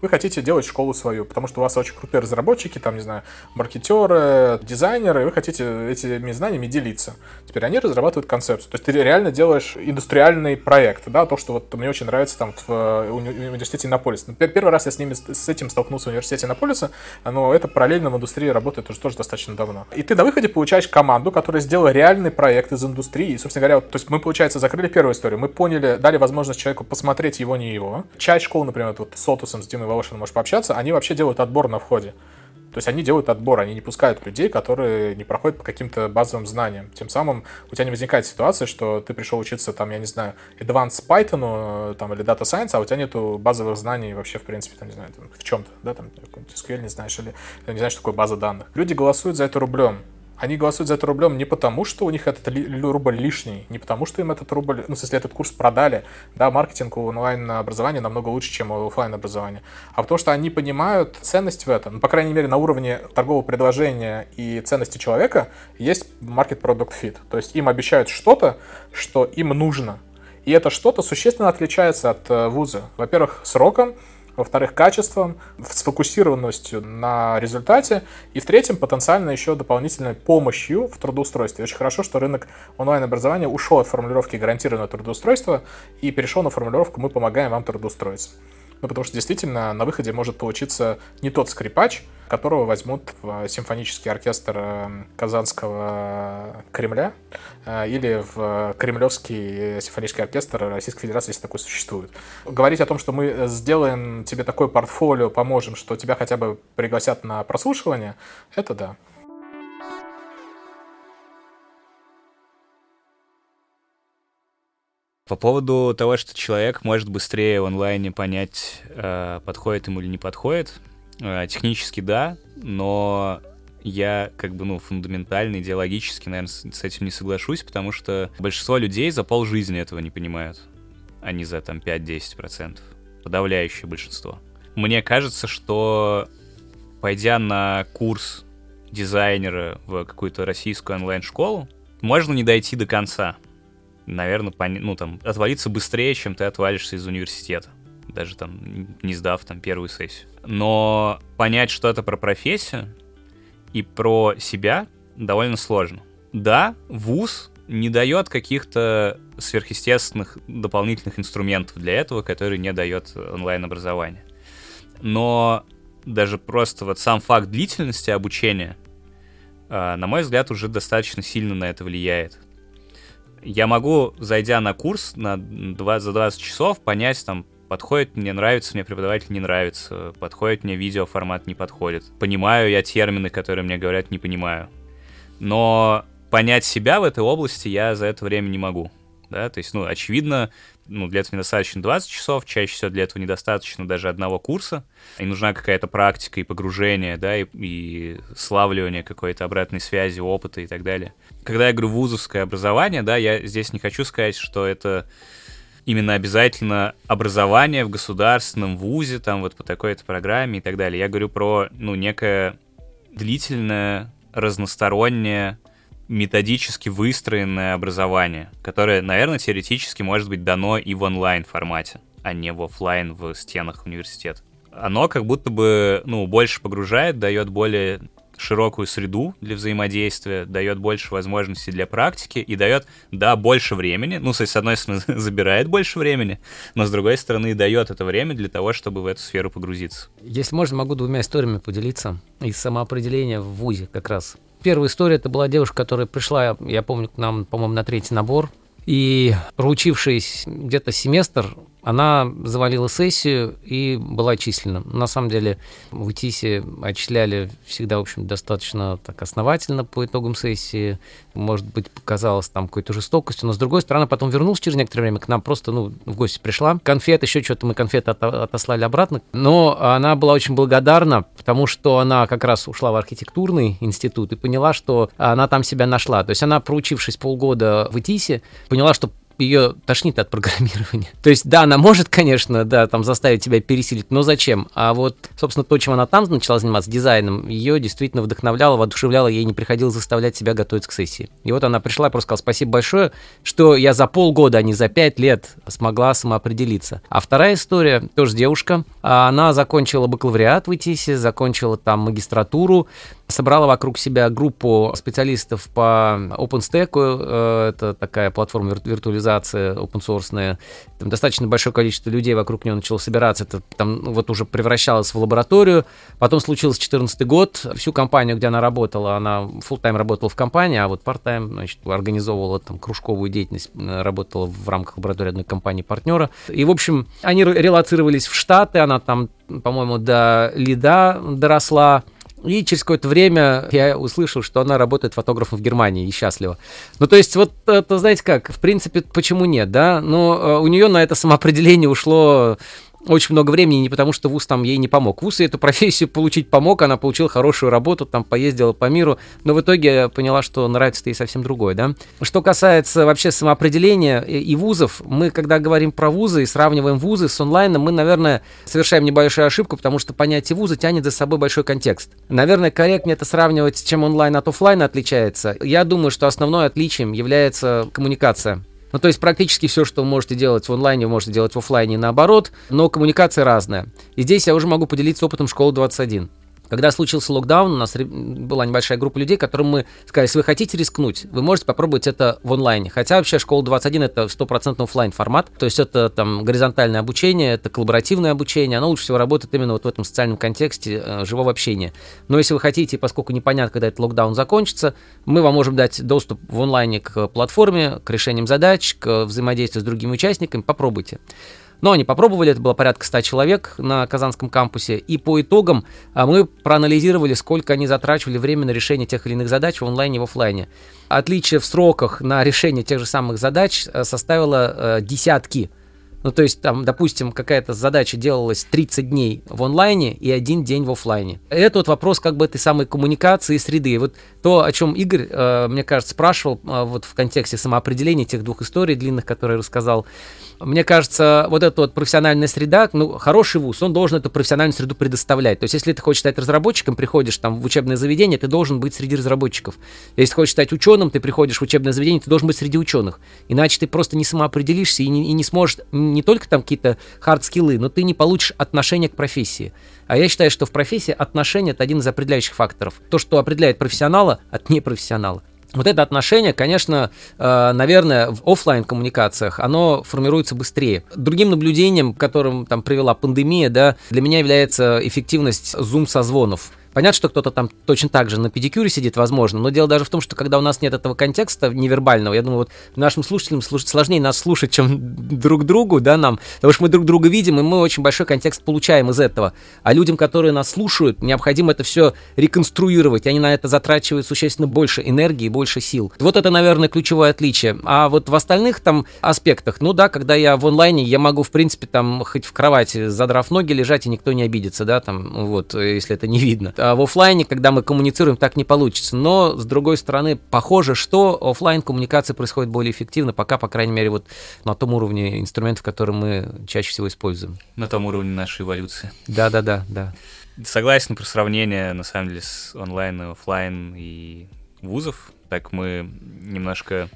вы хотите делать школу свою, потому что у вас очень крутые разработчики, там, не знаю, маркетеры, дизайнеры, и вы хотите этими знаниями делиться. Теперь они разрабатывают концепцию. То есть ты реально делаешь индустриальный проект, да, то, что вот мне очень нравится там в э, уни- университете Иннополис. Ну, первый раз я с ними, с этим столкнулся в университете Иннополиса, но это параллельно в индустрии работает уже тоже достаточно давно. И ты на выходе получаешь команду, которая сделала реальный проект из индустрии. И, собственно говоря, то есть мы, получается, закрыли первую историю. Мы поняли, дали возможность человеку посмотреть его, не его. Часть школы, например, вот с Отусом, с Димой Волошиным можешь пообщаться, они вообще делают отбор на входе. То есть они делают отбор, они не пускают людей, которые не проходят по каким-то базовым знаниям. Тем самым у тебя не возникает ситуация, что ты пришел учиться, там, я не знаю, Advanced Python там, или Data Science, а у тебя нету базовых знаний вообще, в принципе, там, не знаю, там, в чем-то, да, там, SQL не знаешь, или не знаешь, что такое база данных. Люди голосуют за это рублем. Они голосуют за это рублем не потому, что у них этот рубль лишний, не потому, что им этот рубль, ну, смысле, этот курс продали. Да, маркетинг у онлайн-образования намного лучше, чем у офлайн образования а потому что они понимают ценность в этом. Ну, по крайней мере, на уровне торгового предложения и ценности человека есть market product fit. То есть им обещают что-то, что им нужно. И это что-то существенно отличается от э, вуза. Во-первых, сроком, во-вторых, качеством, сфокусированностью на результате, и в-третьем, потенциально еще дополнительной помощью в трудоустройстве. Очень хорошо, что рынок онлайн-образования ушел от формулировки гарантированного трудоустройства и перешел на формулировку «мы помогаем вам трудоустроиться». Ну, потому что действительно на выходе может получиться не тот скрипач, которого возьмут в симфонический оркестр э, Казанского Кремля э, или в Кремлевский симфонический оркестр Российской Федерации, если такой существует. Говорить о том, что мы сделаем тебе такое портфолио, поможем, что тебя хотя бы пригласят на прослушивание, это да. По поводу того, что человек может быстрее в онлайне понять, э, подходит ему или не подходит, э, технически да, но я как бы, ну, фундаментально, идеологически, наверное, с этим не соглашусь, потому что большинство людей за полжизни этого не понимают, а не за там 5-10%. Подавляющее большинство. Мне кажется, что пойдя на курс дизайнера в какую-то российскую онлайн-школу, можно не дойти до конца наверное, пон... ну, там, отвалиться быстрее, чем ты отвалишься из университета. Даже там не сдав там первую сессию. Но понять что-то про профессию и про себя довольно сложно. Да, вуз не дает каких-то сверхъестественных дополнительных инструментов для этого, которые не дает онлайн-образование. Но даже просто вот сам факт длительности обучения, а, на мой взгляд, уже достаточно сильно на это влияет я могу, зайдя на курс на 20, за 20 часов, понять, там, подходит мне, нравится мне преподаватель, не нравится, подходит мне видеоформат, не подходит. Понимаю я термины, которые мне говорят, не понимаю. Но понять себя в этой области я за это время не могу. Да, то есть, ну, очевидно, ну, для этого недостаточно 20 часов, чаще всего для этого недостаточно даже одного курса, и нужна какая-то практика и погружение, да, и, и славливание какой-то обратной связи, опыта и так далее. Когда я говорю вузовское образование, да, я здесь не хочу сказать, что это именно обязательно образование в государственном вузе, там вот по такой-то программе и так далее. Я говорю про, ну, некое длительное, разностороннее методически выстроенное образование, которое, наверное, теоретически может быть дано и в онлайн формате, а не в офлайн в стенах университета. Оно как будто бы, ну, больше погружает, дает более широкую среду для взаимодействия, дает больше возможностей для практики и дает, да, больше времени. Ну, с одной стороны, забирает больше времени, но с другой стороны, дает это время для того, чтобы в эту сферу погрузиться. Если можно, могу двумя историями поделиться из самоопределения в ВУЗе как раз. Первая история, это была девушка, которая пришла, я помню, к нам, по-моему, на третий набор, и проучившись где-то семестр, она завалила сессию и была отчислена. На самом деле в ИТИСе отчисляли всегда, в общем, достаточно так основательно по итогам сессии. Может быть, показалось там какой-то жестокостью, но с другой стороны, потом вернулась через некоторое время к нам, просто ну, в гости пришла. Конфет, еще что-то мы конфеты от отослали обратно. Но она была очень благодарна, потому что она как раз ушла в архитектурный институт и поняла, что она там себя нашла. То есть она, проучившись полгода в ИТИСе, поняла, что ее тошнит от программирования. То есть, да, она может, конечно, да, там заставить тебя пересилить, но зачем? А вот, собственно, то, чем она там начала заниматься, дизайном, ее действительно вдохновляло, воодушевляло, ей не приходилось заставлять себя готовиться к сессии. И вот она пришла и просто сказала, спасибо большое, что я за полгода, а не за пять лет смогла самоопределиться. А вторая история, тоже девушка, она закончила бакалавриат в ИТИСе, закончила там магистратуру, собрала вокруг себя группу специалистов по OpenStack, э, это такая платформа виртуализации open source, там достаточно большое количество людей вокруг нее начало собираться, это там ну, вот уже превращалось в лабораторию, потом случился 2014 год, всю компанию, где она работала, она full тайм работала в компании, а вот part-time, значит, организовывала там кружковую деятельность, э, работала в рамках лаборатории одной компании-партнера, и, в общем, они релацировались в Штаты, она там, по-моему, до лида доросла, и через какое-то время я услышал, что она работает фотографом в Германии и счастлива. Ну, то есть, вот это, знаете как, в принципе, почему нет, да? Но э, у нее на это самоопределение ушло очень много времени не потому, что вуз там ей не помог. Вуз ей эту профессию получить помог, она получила хорошую работу, там поездила по миру, но в итоге поняла, что нравится ей совсем другое, да. Что касается вообще самоопределения и вузов, мы, когда говорим про вузы и сравниваем вузы с онлайном, мы, наверное, совершаем небольшую ошибку, потому что понятие вуза тянет за собой большой контекст. Наверное, корректнее это сравнивать, чем онлайн от офлайна отличается. Я думаю, что основное отличием является коммуникация. Ну, то есть практически все, что вы можете делать в онлайне, вы можете делать в офлайне наоборот, но коммуникация разная. И здесь я уже могу поделиться опытом школы 21. Когда случился локдаун, у нас была небольшая группа людей, которым мы сказали, если вы хотите рискнуть, вы можете попробовать это в онлайне. Хотя вообще школа 21 это 100% офлайн формат, то есть это там горизонтальное обучение, это коллаборативное обучение, оно лучше всего работает именно вот в этом социальном контексте э, живого общения. Но если вы хотите, поскольку непонятно, когда этот локдаун закончится, мы вам можем дать доступ в онлайне к платформе, к решениям задач, к взаимодействию с другими участниками, попробуйте. Но они попробовали, это было порядка 100 человек на Казанском кампусе, и по итогам а, мы проанализировали, сколько они затрачивали время на решение тех или иных задач в онлайне и в офлайне. Отличие в сроках на решение тех же самых задач э, составило э, десятки ну, то есть, там, допустим, какая-то задача делалась 30 дней в онлайне и один день в офлайне. Это вот вопрос как бы этой самой коммуникации и среды. Вот то, о чем Игорь, э, мне кажется, спрашивал э, вот в контексте самоопределения тех двух историй длинных, которые я рассказал, мне кажется, вот эта вот профессиональная среда, ну, хороший вуз, он должен эту профессиональную среду предоставлять. То есть, если ты хочешь стать разработчиком, приходишь там в учебное заведение, ты должен быть среди разработчиков. Если ты хочешь стать ученым, ты приходишь в учебное заведение, ты должен быть среди ученых. Иначе ты просто не самоопределишься и не, и не сможешь не только там какие-то хард-скиллы, но ты не получишь отношение к профессии. А я считаю, что в профессии отношение – это один из определяющих факторов. То, что определяет профессионала от непрофессионала. Вот это отношение, конечно, э, наверное, в офлайн коммуникациях оно формируется быстрее. Другим наблюдением, которым там привела пандемия, да, для меня является эффективность зум-созвонов. Понятно, что кто-то там точно так же на педикюре сидит, возможно, но дело даже в том, что когда у нас нет этого контекста невербального, я думаю, вот нашим слушателям сложнее нас слушать, чем друг другу, да, нам, потому что мы друг друга видим, и мы очень большой контекст получаем из этого. А людям, которые нас слушают, необходимо это все реконструировать, и они на это затрачивают существенно больше энергии, больше сил. Вот это, наверное, ключевое отличие. А вот в остальных там аспектах, ну да, когда я в онлайне, я могу, в принципе, там хоть в кровати, задрав ноги, лежать, и никто не обидится, да, там, вот, если это не видно. А в офлайне, когда мы коммуницируем, так не получится. Но, с другой стороны, похоже, что офлайн коммуникация происходит более эффективно, пока, по крайней мере, вот на том уровне инструментов, которые мы чаще всего используем. На том уровне нашей эволюции. Да-да-да, да. Согласен про сравнение, на самом деле, с онлайн и офлайн и вузов. Так мы немножко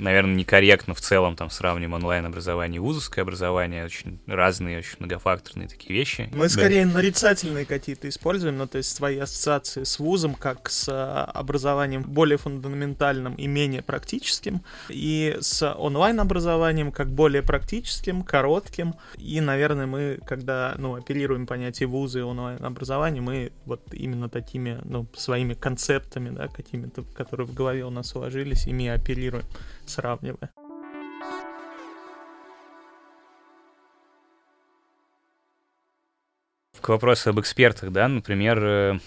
наверное, некорректно в целом там сравним онлайн-образование и вузовское образование. Очень разные, очень многофакторные такие вещи. Мы да. скорее нарицательные какие-то используем, ну, то есть свои ассоциации с вузом, как с а, образованием более фундаментальным и менее практическим, и с онлайн-образованием как более практическим, коротким. И, наверное, мы, когда, ну, оперируем понятие вуза и онлайн-образования, мы вот именно такими, ну, своими концептами, да, какими-то, которые в голове у нас уложились, ими оперируем сравнивая. К вопросу об экспертах, да, например, э,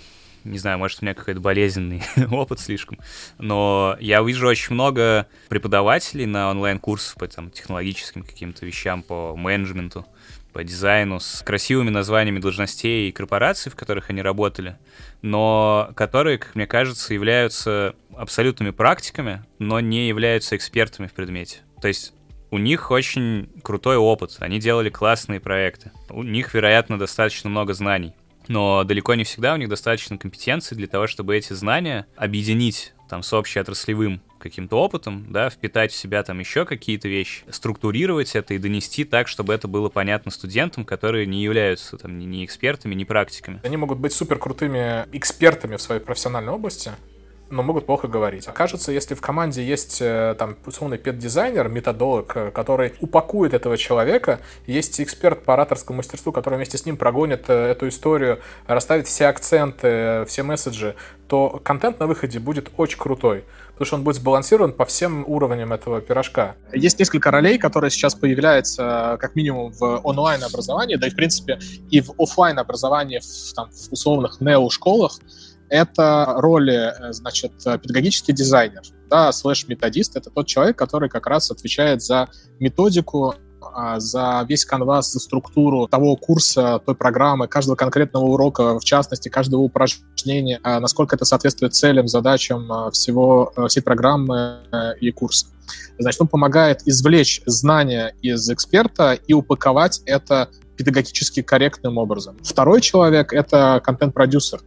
не знаю, может, у меня какой-то болезненный опыт слишком, но я вижу очень много преподавателей на онлайн-курсах по там, технологическим каким-то вещам, по менеджменту, по дизайну, с красивыми названиями должностей и корпораций, в которых они работали, но которые, как мне кажется, являются абсолютными практиками, но не являются экспертами в предмете. То есть у них очень крутой опыт, они делали классные проекты, у них, вероятно, достаточно много знаний, но далеко не всегда у них достаточно компетенции для того, чтобы эти знания объединить там с общеотраслевым каким-то опытом, да, впитать в себя там еще какие-то вещи, структурировать это и донести так, чтобы это было понятно студентам, которые не являются там ни, экспертами, ни практиками. Они могут быть супер крутыми экспертами в своей профессиональной области, но могут плохо говорить. Окажется, если в команде есть э, там условный пет-дизайнер, методолог, э, который упакует этого человека, есть эксперт по ораторскому мастерству, который вместе с ним прогонит э, эту историю, расставит все акценты, все месседжи, то контент на выходе будет очень крутой потому что он будет сбалансирован по всем уровням этого пирожка. Есть несколько ролей, которые сейчас появляются как минимум в онлайн-образовании, да и, в принципе, и в офлайн образовании в, там, в условных нео-школах, это роли, э, значит, педагогический дизайнер, да, слэш-методист — это тот человек, который как раз отвечает за методику а, за весь канвас, за структуру того курса, той программы, каждого конкретного урока, в частности, каждого упражнения, а, насколько это соответствует целям, задачам а, всего, всей программы и курса. Значит, он помогает извлечь знания из эксперта и упаковать это педагогически корректным образом. Второй человек — это контент-продюсер.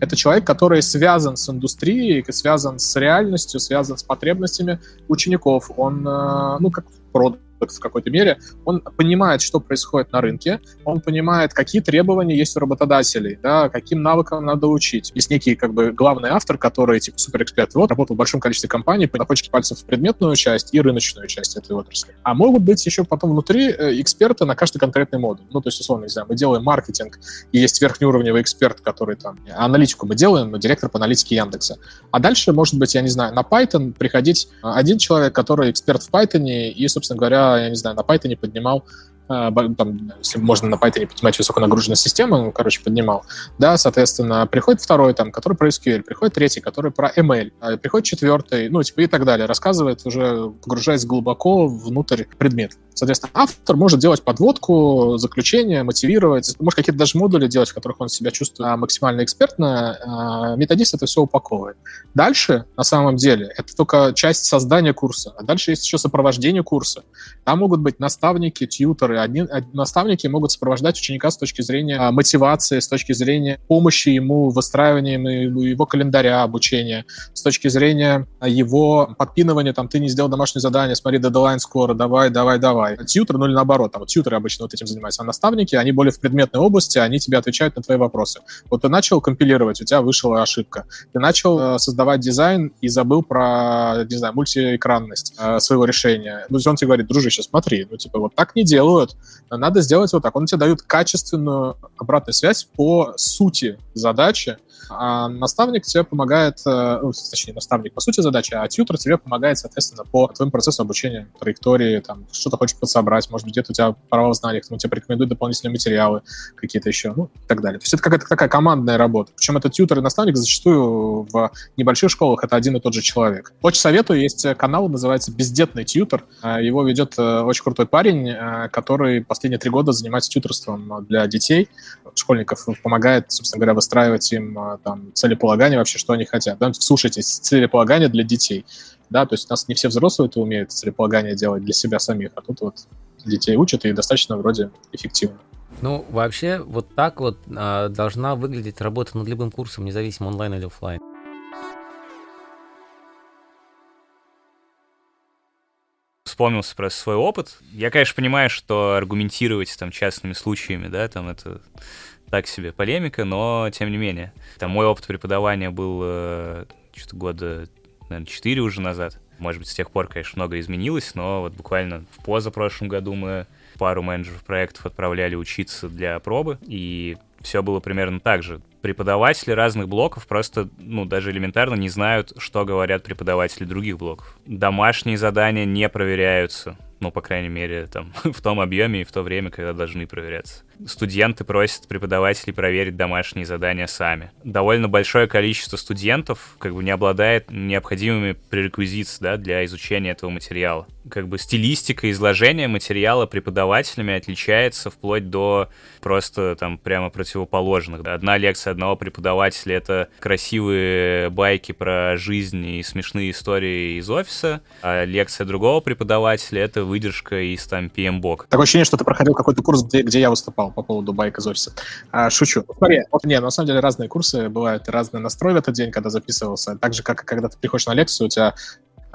Это человек, который связан с индустрией, связан с реальностью, связан с потребностями учеников. Он, э, ну, как продукт в какой-то мере, он понимает, что происходит на рынке, он понимает, какие требования есть у работодателей, да, каким навыкам надо учить. Есть некий как бы главный автор, который типа суперэксперт, вот, работал в большом количестве компаний, по кончике пальцев в предметную часть и рыночную часть этой отрасли. А могут быть еще потом внутри э, эксперты на каждый конкретный модуль. Ну, то есть, условно, не знаю, мы делаем маркетинг, и есть верхнеуровневый эксперт, который там, аналитику мы делаем, но директор по аналитике Яндекса. А дальше, может быть, я не знаю, на Python приходить один человек, который эксперт в Python, и, собственно говоря, я не знаю, на Python поднимал там, если можно на Python поднимать высоконагруженную систему, ну, короче, поднимал, да, соответственно, приходит второй, там, который про SQL, приходит третий, который про ML, а приходит четвертый, ну, типа, и так далее, рассказывает, уже погружаясь глубоко внутрь предмет. Соответственно, автор может делать подводку, заключение, мотивировать, может какие-то даже модули делать, в которых он себя чувствует а, максимально экспертно, методист это все упаковывает. Дальше, на самом деле, это только часть создания курса, а дальше есть еще сопровождение курса. Там могут быть наставники, тьютеры, которые одни, наставники могут сопровождать ученика с точки зрения а, мотивации, с точки зрения помощи ему выстраивания его календаря обучения, с точки зрения а, его подпинывания, там, ты не сделал домашнее задание, смотри, дедлайн скоро, давай, давай, давай. Тьютер, ну или наоборот, там, вот тьютеры обычно вот этим занимаются, а наставники, они более в предметной области, они тебе отвечают на твои вопросы. Вот ты начал компилировать, у тебя вышла ошибка. Ты начал э, создавать дизайн и забыл про, не знаю, мультиэкранность э, своего решения. Ну, он тебе говорит, дружище, смотри, ну, типа, вот так не делают, делают, надо сделать вот так. Он тебе дает качественную обратную связь по сути задачи, а наставник тебе помогает, э, ну, точнее, наставник по сути задачи, а тьютер тебе помогает, соответственно, по твоему процессу обучения, траектории, там, что-то хочешь подсобрать, может быть, где-то у тебя права в знаниях, он тебе порекомендует дополнительные материалы какие-то еще, ну, и так далее. То есть это какая-то такая командная работа. Причем это тьютер и наставник зачастую в небольших школах это один и тот же человек. Очень советую, есть канал, называется «Бездетный тьютер». А, его ведет э, очень крутой парень, э, который последние три года занимается тьютерством для детей, школьников, помогает, собственно говоря, выстраивать им там, целеполагание вообще, что они хотят. Да? Слушайтесь, целеполагание для детей. Да, то есть у нас не все взрослые это умеют целеполагание делать для себя самих, а тут вот детей учат и достаточно вроде эффективно. Ну, вообще, вот так вот а, должна выглядеть работа над любым курсом, независимо онлайн или офлайн. Вспомнился про свой опыт. Я, конечно, понимаю, что аргументировать там частными случаями, да, там это так себе полемика, но тем не менее. Там мой опыт преподавания был э, что-то года, наверное, 4 уже назад. Может быть, с тех пор, конечно, много изменилось, но вот буквально в позапрошлом году мы пару менеджеров проектов отправляли учиться для пробы, и все было примерно так же. Преподаватели разных блоков просто, ну, даже элементарно не знают, что говорят преподаватели других блоков. Домашние задания не проверяются ну, по крайней мере, там, в том объеме и в то время, когда должны проверяться. Студенты просят преподавателей проверить домашние задания сами. Довольно большое количество студентов как бы не обладает необходимыми пререквизит да, для изучения этого материала. Как бы стилистика изложения материала преподавателями отличается вплоть до просто там прямо противоположных. Одна лекция одного преподавателя — это красивые байки про жизнь и смешные истории из офиса, а лекция другого преподавателя — это выдержка из там PMBOK. Такое ощущение, что ты проходил какой-то курс, где, где я выступал по поводу байк из офиса. А, шучу. Смотри, вот не, на самом деле разные курсы бывают, разный настрой в этот день, когда записывался. Так же, как и когда ты приходишь на лекцию, у тебя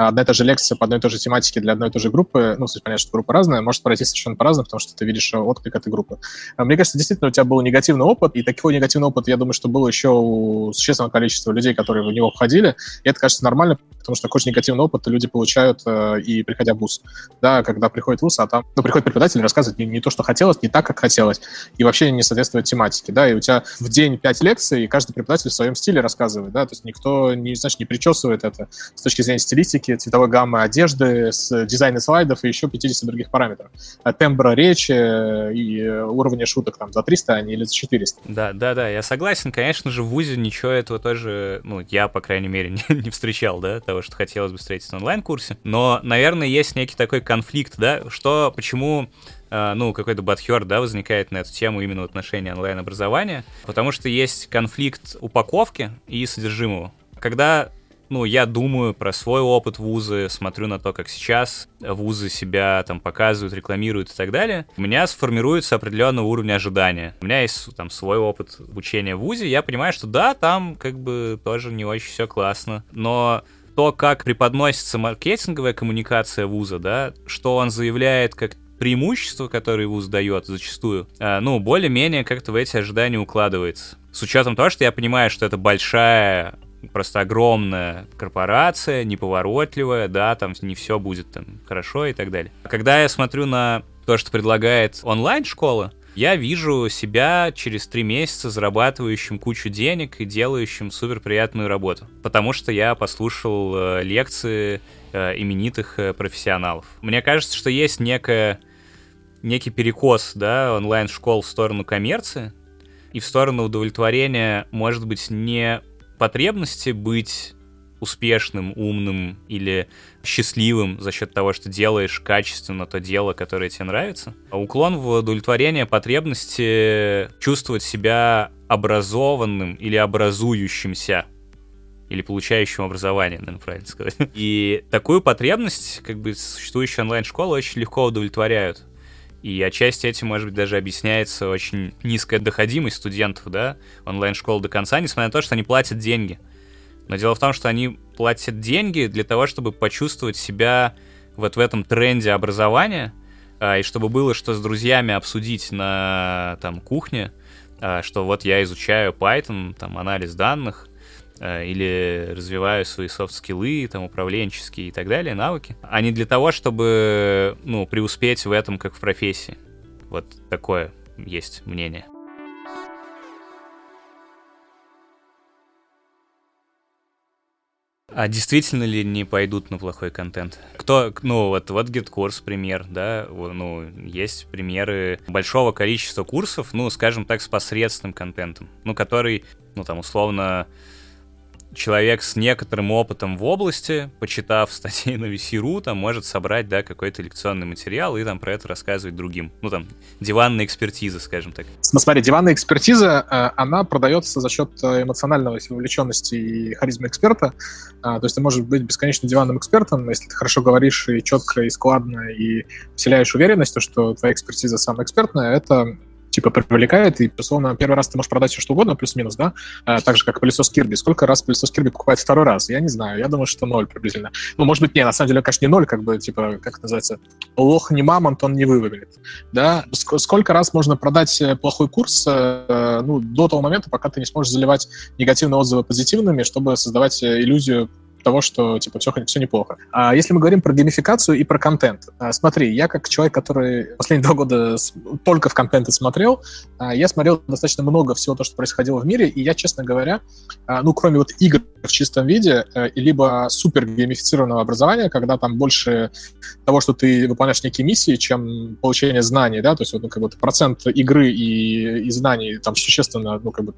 одна и та же лекция по одной и той же тематике для одной и той же группы, ну, кстати, понятно, что группа разная, может пройти совершенно по-разному, потому что ты видишь отклик этой группы. А мне кажется, действительно, у тебя был негативный опыт, и такой негативный опыт, я думаю, что было еще у существенного количества людей, которые в него входили, и это кажется нормально, потому что такой же негативный опыт люди получают э, и приходя в ВУЗ. Да, когда приходит в ВУЗ, а там ну, приходит преподаватель рассказывает не, не то, что хотелось, не так, как хотелось, и вообще не соответствует тематике, да, и у тебя в день пять лекций, и каждый преподаватель в своем стиле рассказывает, да, то есть никто, не, значит, не причесывает это с точки зрения стилистики, настройки цветовой гаммы одежды, с дизайна слайдов и еще 50 других параметров. Тембра речи и уровня шуток там за 300, а не или за 400. Да, да, да, я согласен. Конечно же, в ВУЗе ничего этого тоже, ну, я, по крайней мере, не, не встречал, да, того, что хотелось бы встретить на онлайн-курсе. Но, наверное, есть некий такой конфликт, да, что, почему э, ну, какой-то бадхер, да, возникает на эту тему именно в отношении онлайн-образования, потому что есть конфликт упаковки и содержимого. Когда ну, я думаю про свой опыт вузы, смотрю на то, как сейчас вузы себя там показывают, рекламируют и так далее, у меня сформируется определенного уровня ожидания. У меня есть там свой опыт обучения в вузе, я понимаю, что да, там как бы тоже не очень все классно, но то, как преподносится маркетинговая коммуникация вуза, да, что он заявляет как преимущество, которое вуз дает зачастую, а, ну, более-менее как-то в эти ожидания укладывается. С учетом того, что я понимаю, что это большая просто огромная корпорация, неповоротливая, да, там не все будет там хорошо и так далее. Когда я смотрю на то, что предлагает онлайн-школа, я вижу себя через три месяца зарабатывающим кучу денег и делающим супер приятную работу. Потому что я послушал э, лекции э, именитых э, профессионалов. Мне кажется, что есть некая, некий перекос да, онлайн-школ в сторону коммерции и в сторону удовлетворения, может быть, не потребности быть успешным, умным или счастливым за счет того, что делаешь качественно то дело, которое тебе нравится. А уклон в удовлетворение потребности чувствовать себя образованным или образующимся или получающим образование, наверное, правильно сказать. И такую потребность, как бы, существующие онлайн-школы очень легко удовлетворяют. И отчасти этим, может быть, даже объясняется очень низкая доходимость студентов, да, онлайн-школ до конца, несмотря на то, что они платят деньги. Но дело в том, что они платят деньги для того, чтобы почувствовать себя вот в этом тренде образования, а, и чтобы было что с друзьями обсудить на там кухне, а, что вот я изучаю Python, там анализ данных, или развиваю свои софт-скиллы, там, управленческие и так далее, навыки, а не для того, чтобы, ну, преуспеть в этом, как в профессии. Вот такое есть мнение. А действительно ли не пойдут на плохой контент? Кто, ну, вот, вот GitKurs пример, да, ну, есть примеры большого количества курсов, ну, скажем так, с посредственным контентом, ну, который, ну, там, условно, человек с некоторым опытом в области, почитав статьи на VC.ru, там может собрать, да, какой-то лекционный материал и там про это рассказывать другим. Ну, там, диванная экспертиза, скажем так. Смотри, диванная экспертиза, э, она продается за счет э, эмоционального вовлеченности и харизмы эксперта. А, то есть ты можешь быть бесконечно диванным экспертом, если ты хорошо говоришь и четко, и складно, и вселяешь уверенность, что твоя экспертиза самая экспертная, это типа привлекает, и, условно, первый раз ты можешь продать все что угодно, плюс-минус, да, а, так же, как пылесос Кирби. Сколько раз пылесос Кирби покупает второй раз? Я не знаю, я думаю, что ноль приблизительно. Ну, может быть, не, на самом деле, конечно, не ноль, как бы, типа, как это называется, лох не мамонт, он не вывалит, да. Сколько раз можно продать э, плохой курс, э, ну, до того момента, пока ты не сможешь заливать негативные отзывы позитивными, чтобы создавать иллюзию того, что типа все, все неплохо. А если мы говорим про геймификацию и про контент, а, смотри, я как человек, который последние два года только в контенты смотрел, а, я смотрел достаточно много всего то, что происходило в мире, и я, честно говоря, а, ну, кроме вот игр в чистом виде, э, либо супер геймифицированного образования, когда там больше того, что ты выполняешь некие миссии, чем получение знаний, да, то есть вот, ну, как бы процент игры и, и знаний там существенно, ну, как бы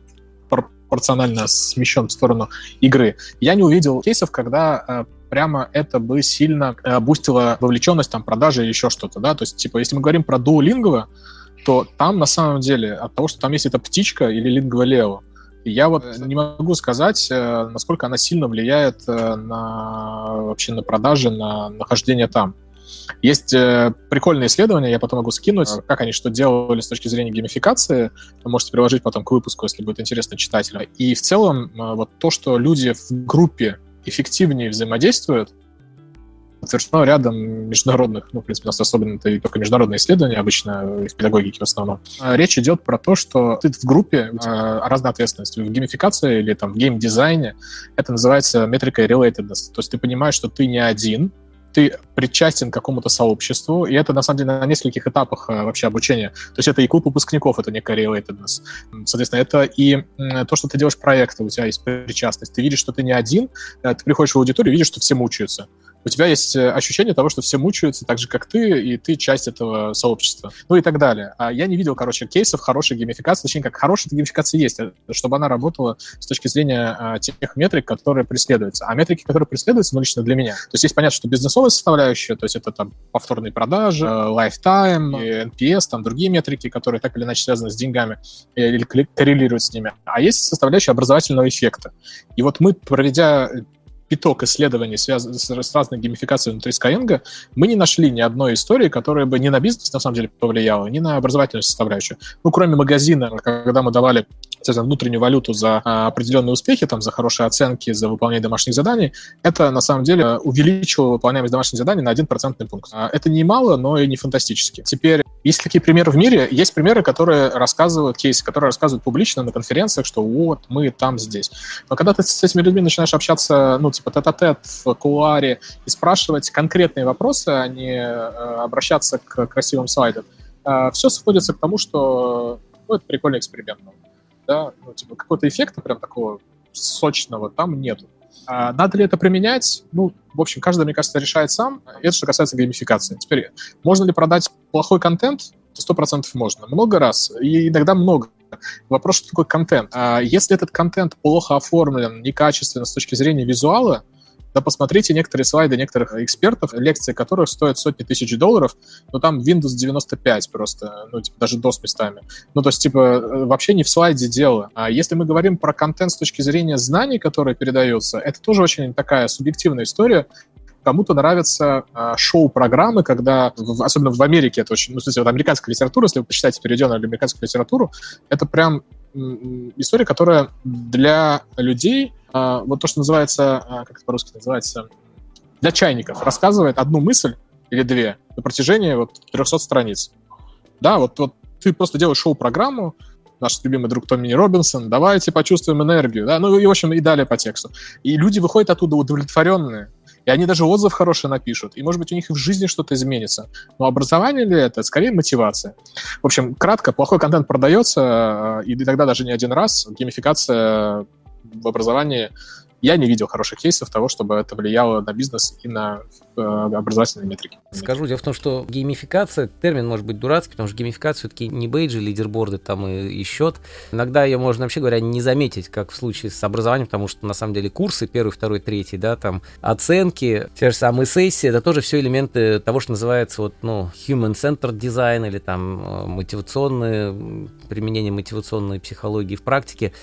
пропорционально смещен в сторону игры. Я не увидел кейсов, когда э, прямо это бы сильно э, бустило вовлеченность, там, продажи или еще что-то, да, то есть, типа, если мы говорим про Duolingo, то там, на самом деле, от того, что там есть эта птичка или Lingua Leo, я вот не могу сказать, э, насколько она сильно влияет на вообще на продажи, на нахождение там. Есть э, прикольные исследования, я потом могу скинуть, как они что делали с точки зрения геймификации. Вы можете приложить потом к выпуску, если будет интересно читателю. И в целом э, вот то, что люди в группе эффективнее взаимодействуют, подтверждено рядом международных, ну, в принципе, у нас особенно это только международные исследования, обычно в педагогике в основном. А речь идет про то, что ты в группе, э, разная ответственность. В геймификации или там в геймдизайне это называется метрикой relatedness. То есть ты понимаешь, что ты не один, ты причастен к какому-то сообществу, и это, на самом деле, на нескольких этапах э, вообще обучения. То есть это и клуб выпускников, это некая relatedness. Соответственно, это и то, что ты делаешь проекты, у тебя есть причастность. Ты видишь, что ты не один, э, ты приходишь в аудиторию, видишь, что все мучаются. У тебя есть э, ощущение того, что все мучаются так же, как ты, и ты часть этого сообщества. Ну и так далее. А я не видел, короче, кейсов хорошей геймификации, точнее, как хорошая геймификация есть, э, чтобы она работала с точки зрения а, тех метрик, которые преследуются. А метрики, которые преследуются, ну, лично для меня. То есть есть понятно, что бизнесовая составляющая, то есть это там повторные продажи, э, lifetime, NPS, там другие метрики, которые так или иначе связаны с деньгами или коррелируют с ними. А есть составляющая образовательного эффекта. И вот мы, проведя пяток исследований, связанных с, разной геймификацией внутри Skyeng, мы не нашли ни одной истории, которая бы ни на бизнес, на самом деле, повлияла, ни на образовательную составляющую. Ну, кроме магазина, когда мы давали соответственно, внутреннюю валюту за а, определенные успехи, там, за хорошие оценки, за выполнение домашних заданий, это, на самом деле, увеличило выполняемость домашних заданий на один процентный пункт. А, это не мало, но и не фантастически. Теперь, есть такие примеры в мире, есть примеры, которые рассказывают кейсы, которые рассказывают публично на конференциях, что вот, мы там, здесь. Но когда ты с этими людьми начинаешь общаться, ну, типа, тет-а-тет в кулуаре и спрашивать конкретные вопросы, а не э, обращаться к красивым слайдам, э, все сводится к тому, что ну, это прикольный эксперимент. Да? Ну, типа, какого-то эффекта прям такого сочного там нету. А надо ли это применять? Ну, в общем, каждый, мне кажется, решает сам. Это что касается геймификации. Теперь, можно ли продать плохой контент? Сто процентов можно. Много раз, и иногда много. Вопрос, что такое контент. А если этот контент плохо оформлен, некачественно с точки зрения визуала, да посмотрите некоторые слайды некоторых экспертов, лекции которых стоят сотни тысяч долларов, но там Windows 95 просто, ну, типа, даже DOS местами. Ну, то есть, типа, э, вообще не в слайде дело. А если мы говорим про контент с точки зрения знаний, которые передаются, это тоже очень такая субъективная история, кому-то нравятся э, шоу-программы, когда, в, особенно в Америке, это очень, ну, в смысле, вот американская литература, если вы почитаете переведенную американскую литературу, это прям история, которая для людей, э, вот то, что называется, э, как это по-русски называется, для чайников, рассказывает одну мысль или две на протяжении вот 300 страниц. Да, вот, вот ты просто делаешь шоу-программу, наш любимый друг Томми Робинсон, давайте почувствуем энергию, да, ну и, в общем, и далее по тексту. И люди выходят оттуда удовлетворенные, и они даже отзыв хороший напишут, и, может быть, у них и в жизни что-то изменится. Но образование ли это? Скорее, мотивация. В общем, кратко, плохой контент продается, и тогда даже не один раз. Геймификация в образовании я не видел хороших кейсов того, чтобы это влияло на бизнес и на э, образовательные метрики. Скажу, дело в том, что геймификация, термин может быть дурацкий, потому что геймификация все-таки не бейджи, лидерборды там и, и счет. Иногда ее можно, вообще говоря, не заметить, как в случае с образованием, потому что на самом деле курсы, первый, второй, третий, да, там оценки, те же самые сессии, это тоже все элементы того, что называется вот, ну, human-centered design или там э, мотивационное, применение мотивационной психологии в практике.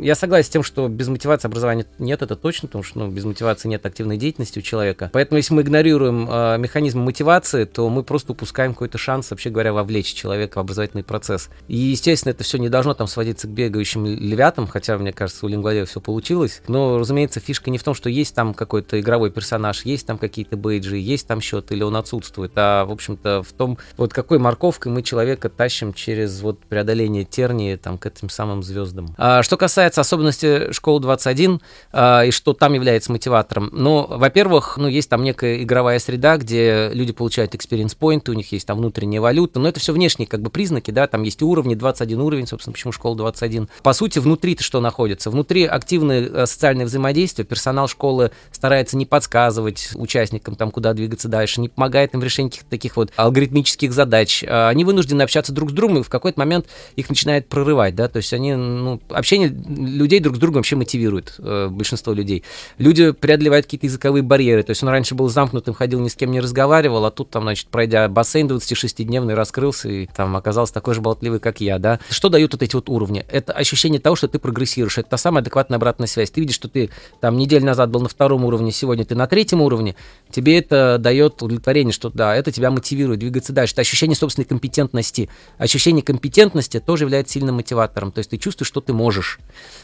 Я согласен с тем, что без мотивации образования нет это точно, потому что ну, без мотивации нет активной деятельности у человека. Поэтому, если мы игнорируем э, механизм мотивации, то мы просто упускаем какой-то шанс, вообще говоря, вовлечь человека в образовательный процесс. И, естественно, это все не должно там сводиться к бегающим львятам, хотя, мне кажется, у Лингвалева все получилось. Но, разумеется, фишка не в том, что есть там какой-то игровой персонаж, есть там какие-то бейджи, есть там счет или он отсутствует, а, в общем-то, в том, вот какой морковкой мы человека тащим через вот преодоление тернии там к этим самым звездам. А, что касается особенностей школы 21, а, и что там является мотиватором. Но, во-первых, ну, есть там некая игровая среда, где люди получают experience point, у них есть там внутренняя валюта, но это все внешние как бы признаки, да, там есть уровни, 21 уровень, собственно, почему школа 21. По сути, внутри-то что находится? Внутри активное э, социальное взаимодействие, персонал школы старается не подсказывать участникам, там, куда двигаться дальше, не помогает им в решении каких-то таких вот алгоритмических задач. А, они вынуждены общаться друг с другом, и в какой-то момент их начинает прорывать, да, то есть они, ну, общение людей друг с другом вообще мотивирует э, большинство людей. Люди преодолевают какие-то языковые барьеры. То есть он раньше был замкнутым, ходил, ни с кем не разговаривал, а тут там, значит, пройдя бассейн 26-дневный, раскрылся и там оказался такой же болтливый, как я, да. Что дают вот эти вот уровни? Это ощущение того, что ты прогрессируешь. Это та самая адекватная обратная связь. Ты видишь, что ты там неделю назад был на втором уровне, сегодня ты на третьем уровне. Тебе это дает удовлетворение, что да, это тебя мотивирует двигаться дальше. Это ощущение собственной компетентности. Ощущение компетентности тоже является сильным мотиватором. То есть ты чувствуешь, что ты можешь.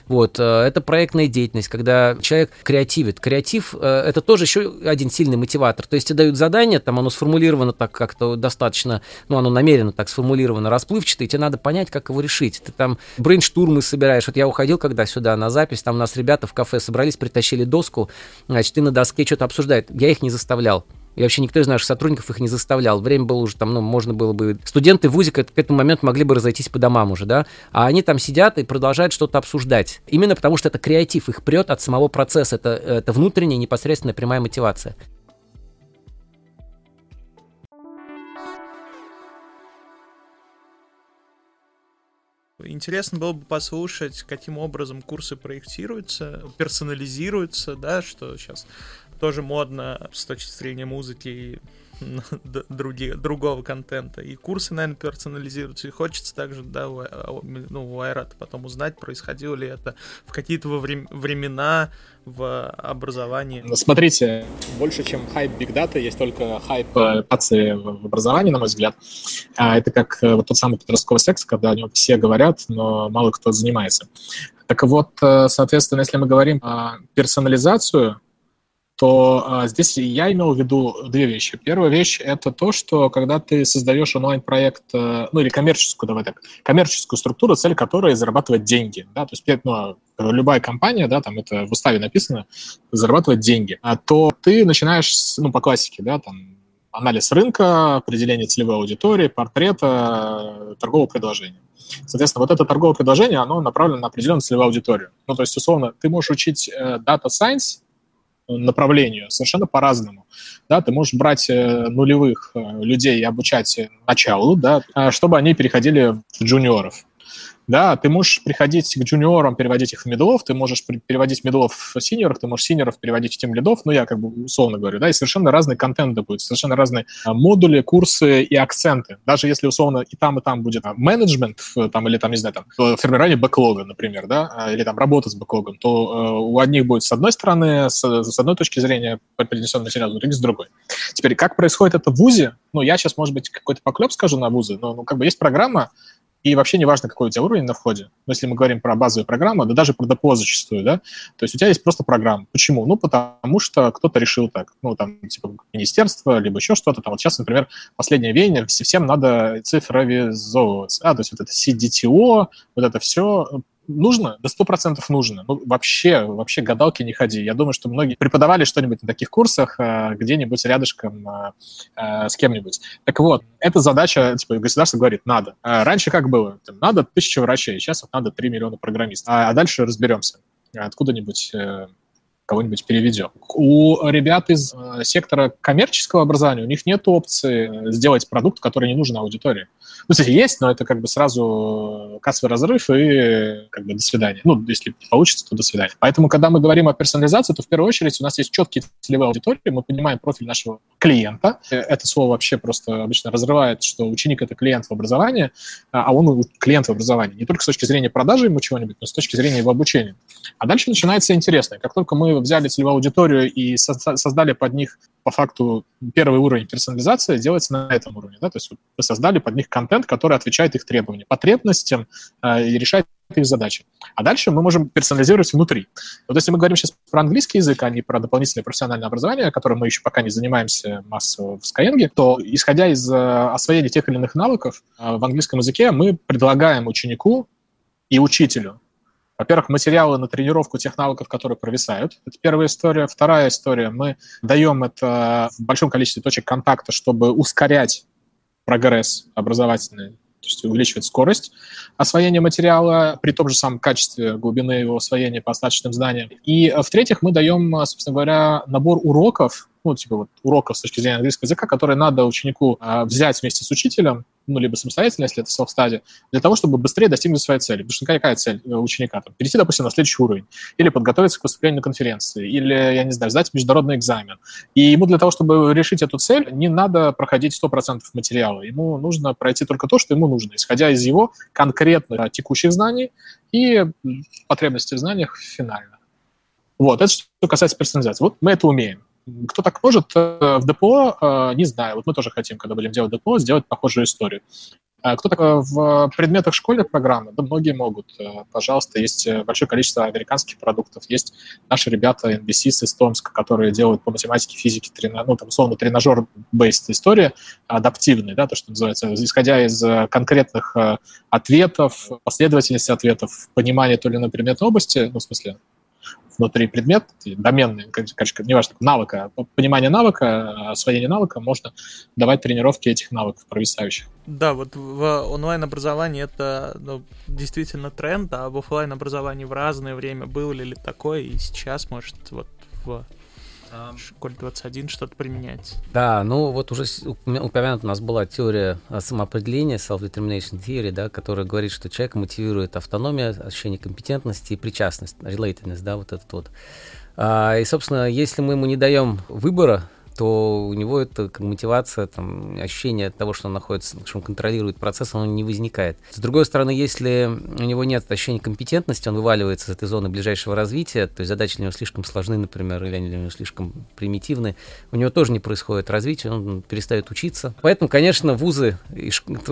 Вот. Э, это проектная деятельность, когда человек креативит. Креатив э, — это тоже еще один сильный мотиватор. То есть тебе дают задание, там оно сформулировано так как-то достаточно, ну, оно намеренно так сформулировано, расплывчато, и тебе надо понять, как его решить. Ты там брейнштурмы собираешь. Вот я уходил когда сюда на запись, там у нас ребята в кафе собрались, притащили доску, значит, ты на доске что-то обсуждает. Я их не заставлял. И вообще никто из наших сотрудников их не заставлял. Время было уже там, ну, можно было бы... Студенты в ВУЗе к, к этому моменту могли бы разойтись по домам уже, да? А они там сидят и продолжают что-то обсуждать. Именно потому, что это креатив, их прет от самого процесса. Это, это внутренняя непосредственная прямая мотивация. Интересно было бы послушать, каким образом курсы проектируются, персонализируются, да, что сейчас тоже модно с точки зрения музыки другого контента. И курсы, наверное, персонализируются. И хочется также, да, у, а, ну, у Айрата потом узнать, происходило ли это в какие-то времена в образовании. Ну, смотрите, больше, чем хайп Big Data, есть только хайп пации в образовании, на мой взгляд. А это как э, вот тот самый подростковый секс, когда о нем все говорят, но мало кто занимается. Так вот, э, соответственно, если мы говорим о персонализацию, то а, здесь я имел в виду две вещи. Первая вещь — это то, что когда ты создаешь онлайн-проект, э, ну или коммерческую, давай так, коммерческую структуру, цель которой — зарабатывать деньги, да, то есть ну, любая компания, да, там это в уставе написано, зарабатывать деньги, а то ты начинаешь, ну, по классике, да, там, анализ рынка, определение целевой аудитории, портрета, торгового предложения. Соответственно, вот это торговое предложение, оно направлено на определенную целевую аудиторию. Ну, то есть, условно, ты можешь учить э, Data Science направлению, совершенно по-разному. Да, ты можешь брать э, нулевых э, людей и обучать началу, да, чтобы они переходили в джуниоров. Да, ты можешь приходить к джуниорам, переводить их в медлов, ты можешь переводить медлов в синьоров, ты можешь синьоров переводить в тем лидов, ну, я как бы условно говорю, да, и совершенно разный контент будет, совершенно разные а, модули, курсы и акценты. Даже если условно и там, и там будет а, менеджмент, там, или там, не знаю, там, формирование бэклога, например, да, а, или там работа с бэклогом, то у одних будет с одной стороны, с, с одной точки зрения принесен материал, у с другой. Теперь, как происходит это в ВУЗе, ну, я сейчас, может быть, какой-то поклеп скажу на ВУЗы, но ну, как бы есть программа, и вообще не важно, какой у тебя уровень на входе. Но если мы говорим про базовые программы, да даже про ДПО зачастую, да, то есть у тебя есть просто программа. Почему? Ну, потому что кто-то решил так. Ну, там, типа, министерство, либо еще что-то. Там вот сейчас, например, последнее веяние, всем надо цифровизовываться. А, то есть вот это CDTO, вот это все нужно? Да сто процентов нужно. Ну, вообще, вообще гадалки не ходи. Я думаю, что многие преподавали что-нибудь на таких курсах э, где-нибудь рядышком э, э, с кем-нибудь. Так вот, эта задача, типа, государство говорит, надо. Раньше как было? Надо тысяча врачей, сейчас надо 3 миллиона программистов. А, а дальше разберемся. Откуда-нибудь кого-нибудь переведем. У ребят из э, сектора коммерческого образования, у них нет опции сделать продукт, который не нужен аудитории. Ну, кстати, есть, но это как бы сразу кассовый разрыв и как бы до свидания. Ну, если получится, то до свидания. Поэтому, когда мы говорим о персонализации, то в первую очередь у нас есть четкие целевые аудитории, мы понимаем профиль нашего клиента. Это слово вообще просто обычно разрывает, что ученик — это клиент в образовании, а он клиент в образовании. Не только с точки зрения продажи ему чего-нибудь, но с точки зрения его обучения. А дальше начинается интересное. Как только мы взяли целевую аудиторию и создали под них по факту первый уровень персонализации делается на этом уровне. Да? То есть вы создали под них контент, который отвечает их требованиям, потребностям э, и решает их задачи. А дальше мы можем персонализировать внутри. Вот если мы говорим сейчас про английский язык, а не про дополнительное профессиональное образование, которым мы еще пока не занимаемся массово в Skyeng, то исходя из э, освоения тех или иных навыков э, в английском языке, мы предлагаем ученику и учителю во-первых, материалы на тренировку тех навыков, которые провисают. Это первая история. Вторая история. Мы даем это в большом количестве точек контакта, чтобы ускорять прогресс образовательный, то есть увеличивать скорость освоения материала при том же самом качестве глубины его освоения по остаточным знаниям. И, в-третьих, мы даем, собственно говоря, набор уроков, ну, типа вот уроков с точки зрения английского языка, которые надо ученику а, взять вместе с учителем, ну, либо самостоятельно, если это self-study, для того, чтобы быстрее достигнуть своей цели. Потому что какая цель э, ученика? Там, перейти, допустим, на следующий уровень, или подготовиться к выступлению на конференции, или, я не знаю, сдать международный экзамен. И ему для того, чтобы решить эту цель, не надо проходить 100% материала. Ему нужно пройти только то, что ему нужно, исходя из его конкретных текущих знаний и потребностей в знаниях финально. Вот, это что касается персонализации. Вот мы это умеем. Кто так может э, в ДПО, э, не знаю. Вот мы тоже хотим, когда будем делать ДПО, сделать похожую историю. А кто так в предметах школьной программы? Да многие могут. Э, пожалуйста, есть большое количество американских продуктов. Есть наши ребята NBC из Томска, которые делают по математике, физике, трена... ну, там, условно, тренажер-бейст история, адаптивный, да, то, что называется, исходя из конкретных ответов, последовательности ответов, понимания то или иной предметной области, ну, в смысле, внутри предмет, доменный, короче, неважно, навыка, понимание навыка, освоение навыка, можно давать тренировки этих навыков провисающих. Да, вот в онлайн-образовании это ну, действительно тренд, а в офлайн-образовании в разное время было ли такое, и сейчас, может, вот в Школе 21 что-то применять. Да, ну вот уже упомянуто у нас была теория самоопределения, self-determination theory, да, которая говорит, что человека мотивирует автономия, ощущение компетентности и причастность, relatedness, да, вот этот вот. А, и, собственно, если мы ему не даем выбора, то у него это как мотивация, там, ощущение того, что он находится, что он контролирует процесс, оно не возникает. С другой стороны, если у него нет ощущения компетентности, он вываливается из этой зоны ближайшего развития, то есть задачи для него слишком сложны, например, или они для него слишком примитивны, у него тоже не происходит развития, он перестает учиться. Поэтому, конечно, вузы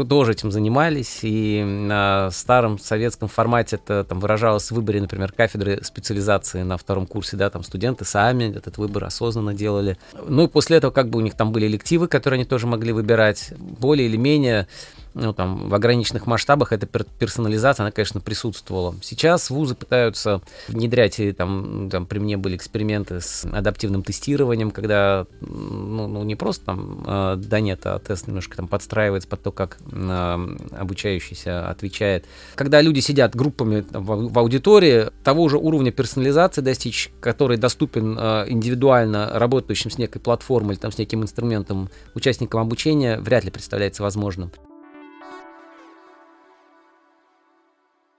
тоже этим занимались, и на старом советском формате это там выражалось в выборе, например, кафедры специализации на втором курсе, да, там студенты сами этот выбор осознанно делали. Ну После этого как бы у них там были элективы, которые они тоже могли выбирать. Более или менее ну, там, в ограниченных масштабах эта персонализация, она, конечно, присутствовала. Сейчас вузы пытаются внедрять, и там, там при мне были эксперименты с адаптивным тестированием, когда, ну, ну не просто там э, да нет, а тест немножко там подстраивается под то, как э, обучающийся отвечает. Когда люди сидят группами там, в, в аудитории, того же уровня персонализации достичь, который доступен э, индивидуально работающим с некой платформой или там с неким инструментом участникам обучения, вряд ли представляется возможным.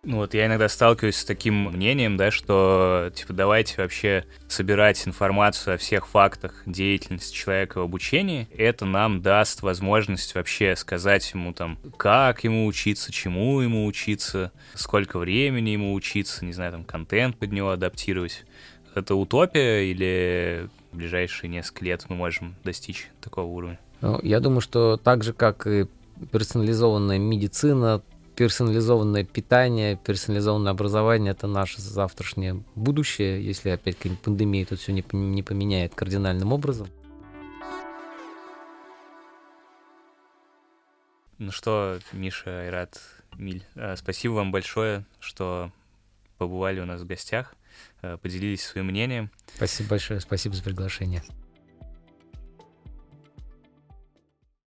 Ну вот я иногда сталкиваюсь с таким мнением, да, что типа давайте вообще собирать информацию о всех фактах деятельности человека в обучении. Это нам даст возможность вообще сказать ему там, как ему учиться, чему ему учиться, сколько времени ему учиться, не знаю, там контент под него адаптировать. Это утопия или в ближайшие несколько лет мы можем достичь такого уровня? Ну, я думаю, что так же, как и персонализованная медицина, персонализованное питание, персонализованное образование — это наше завтрашнее будущее, если опять какая-нибудь пандемия тут все не, не поменяет кардинальным образом. Ну что, Миша, Айрат, Миль, э, спасибо вам большое, что побывали у нас в гостях, э, поделились своим мнением. Спасибо большое, спасибо за приглашение.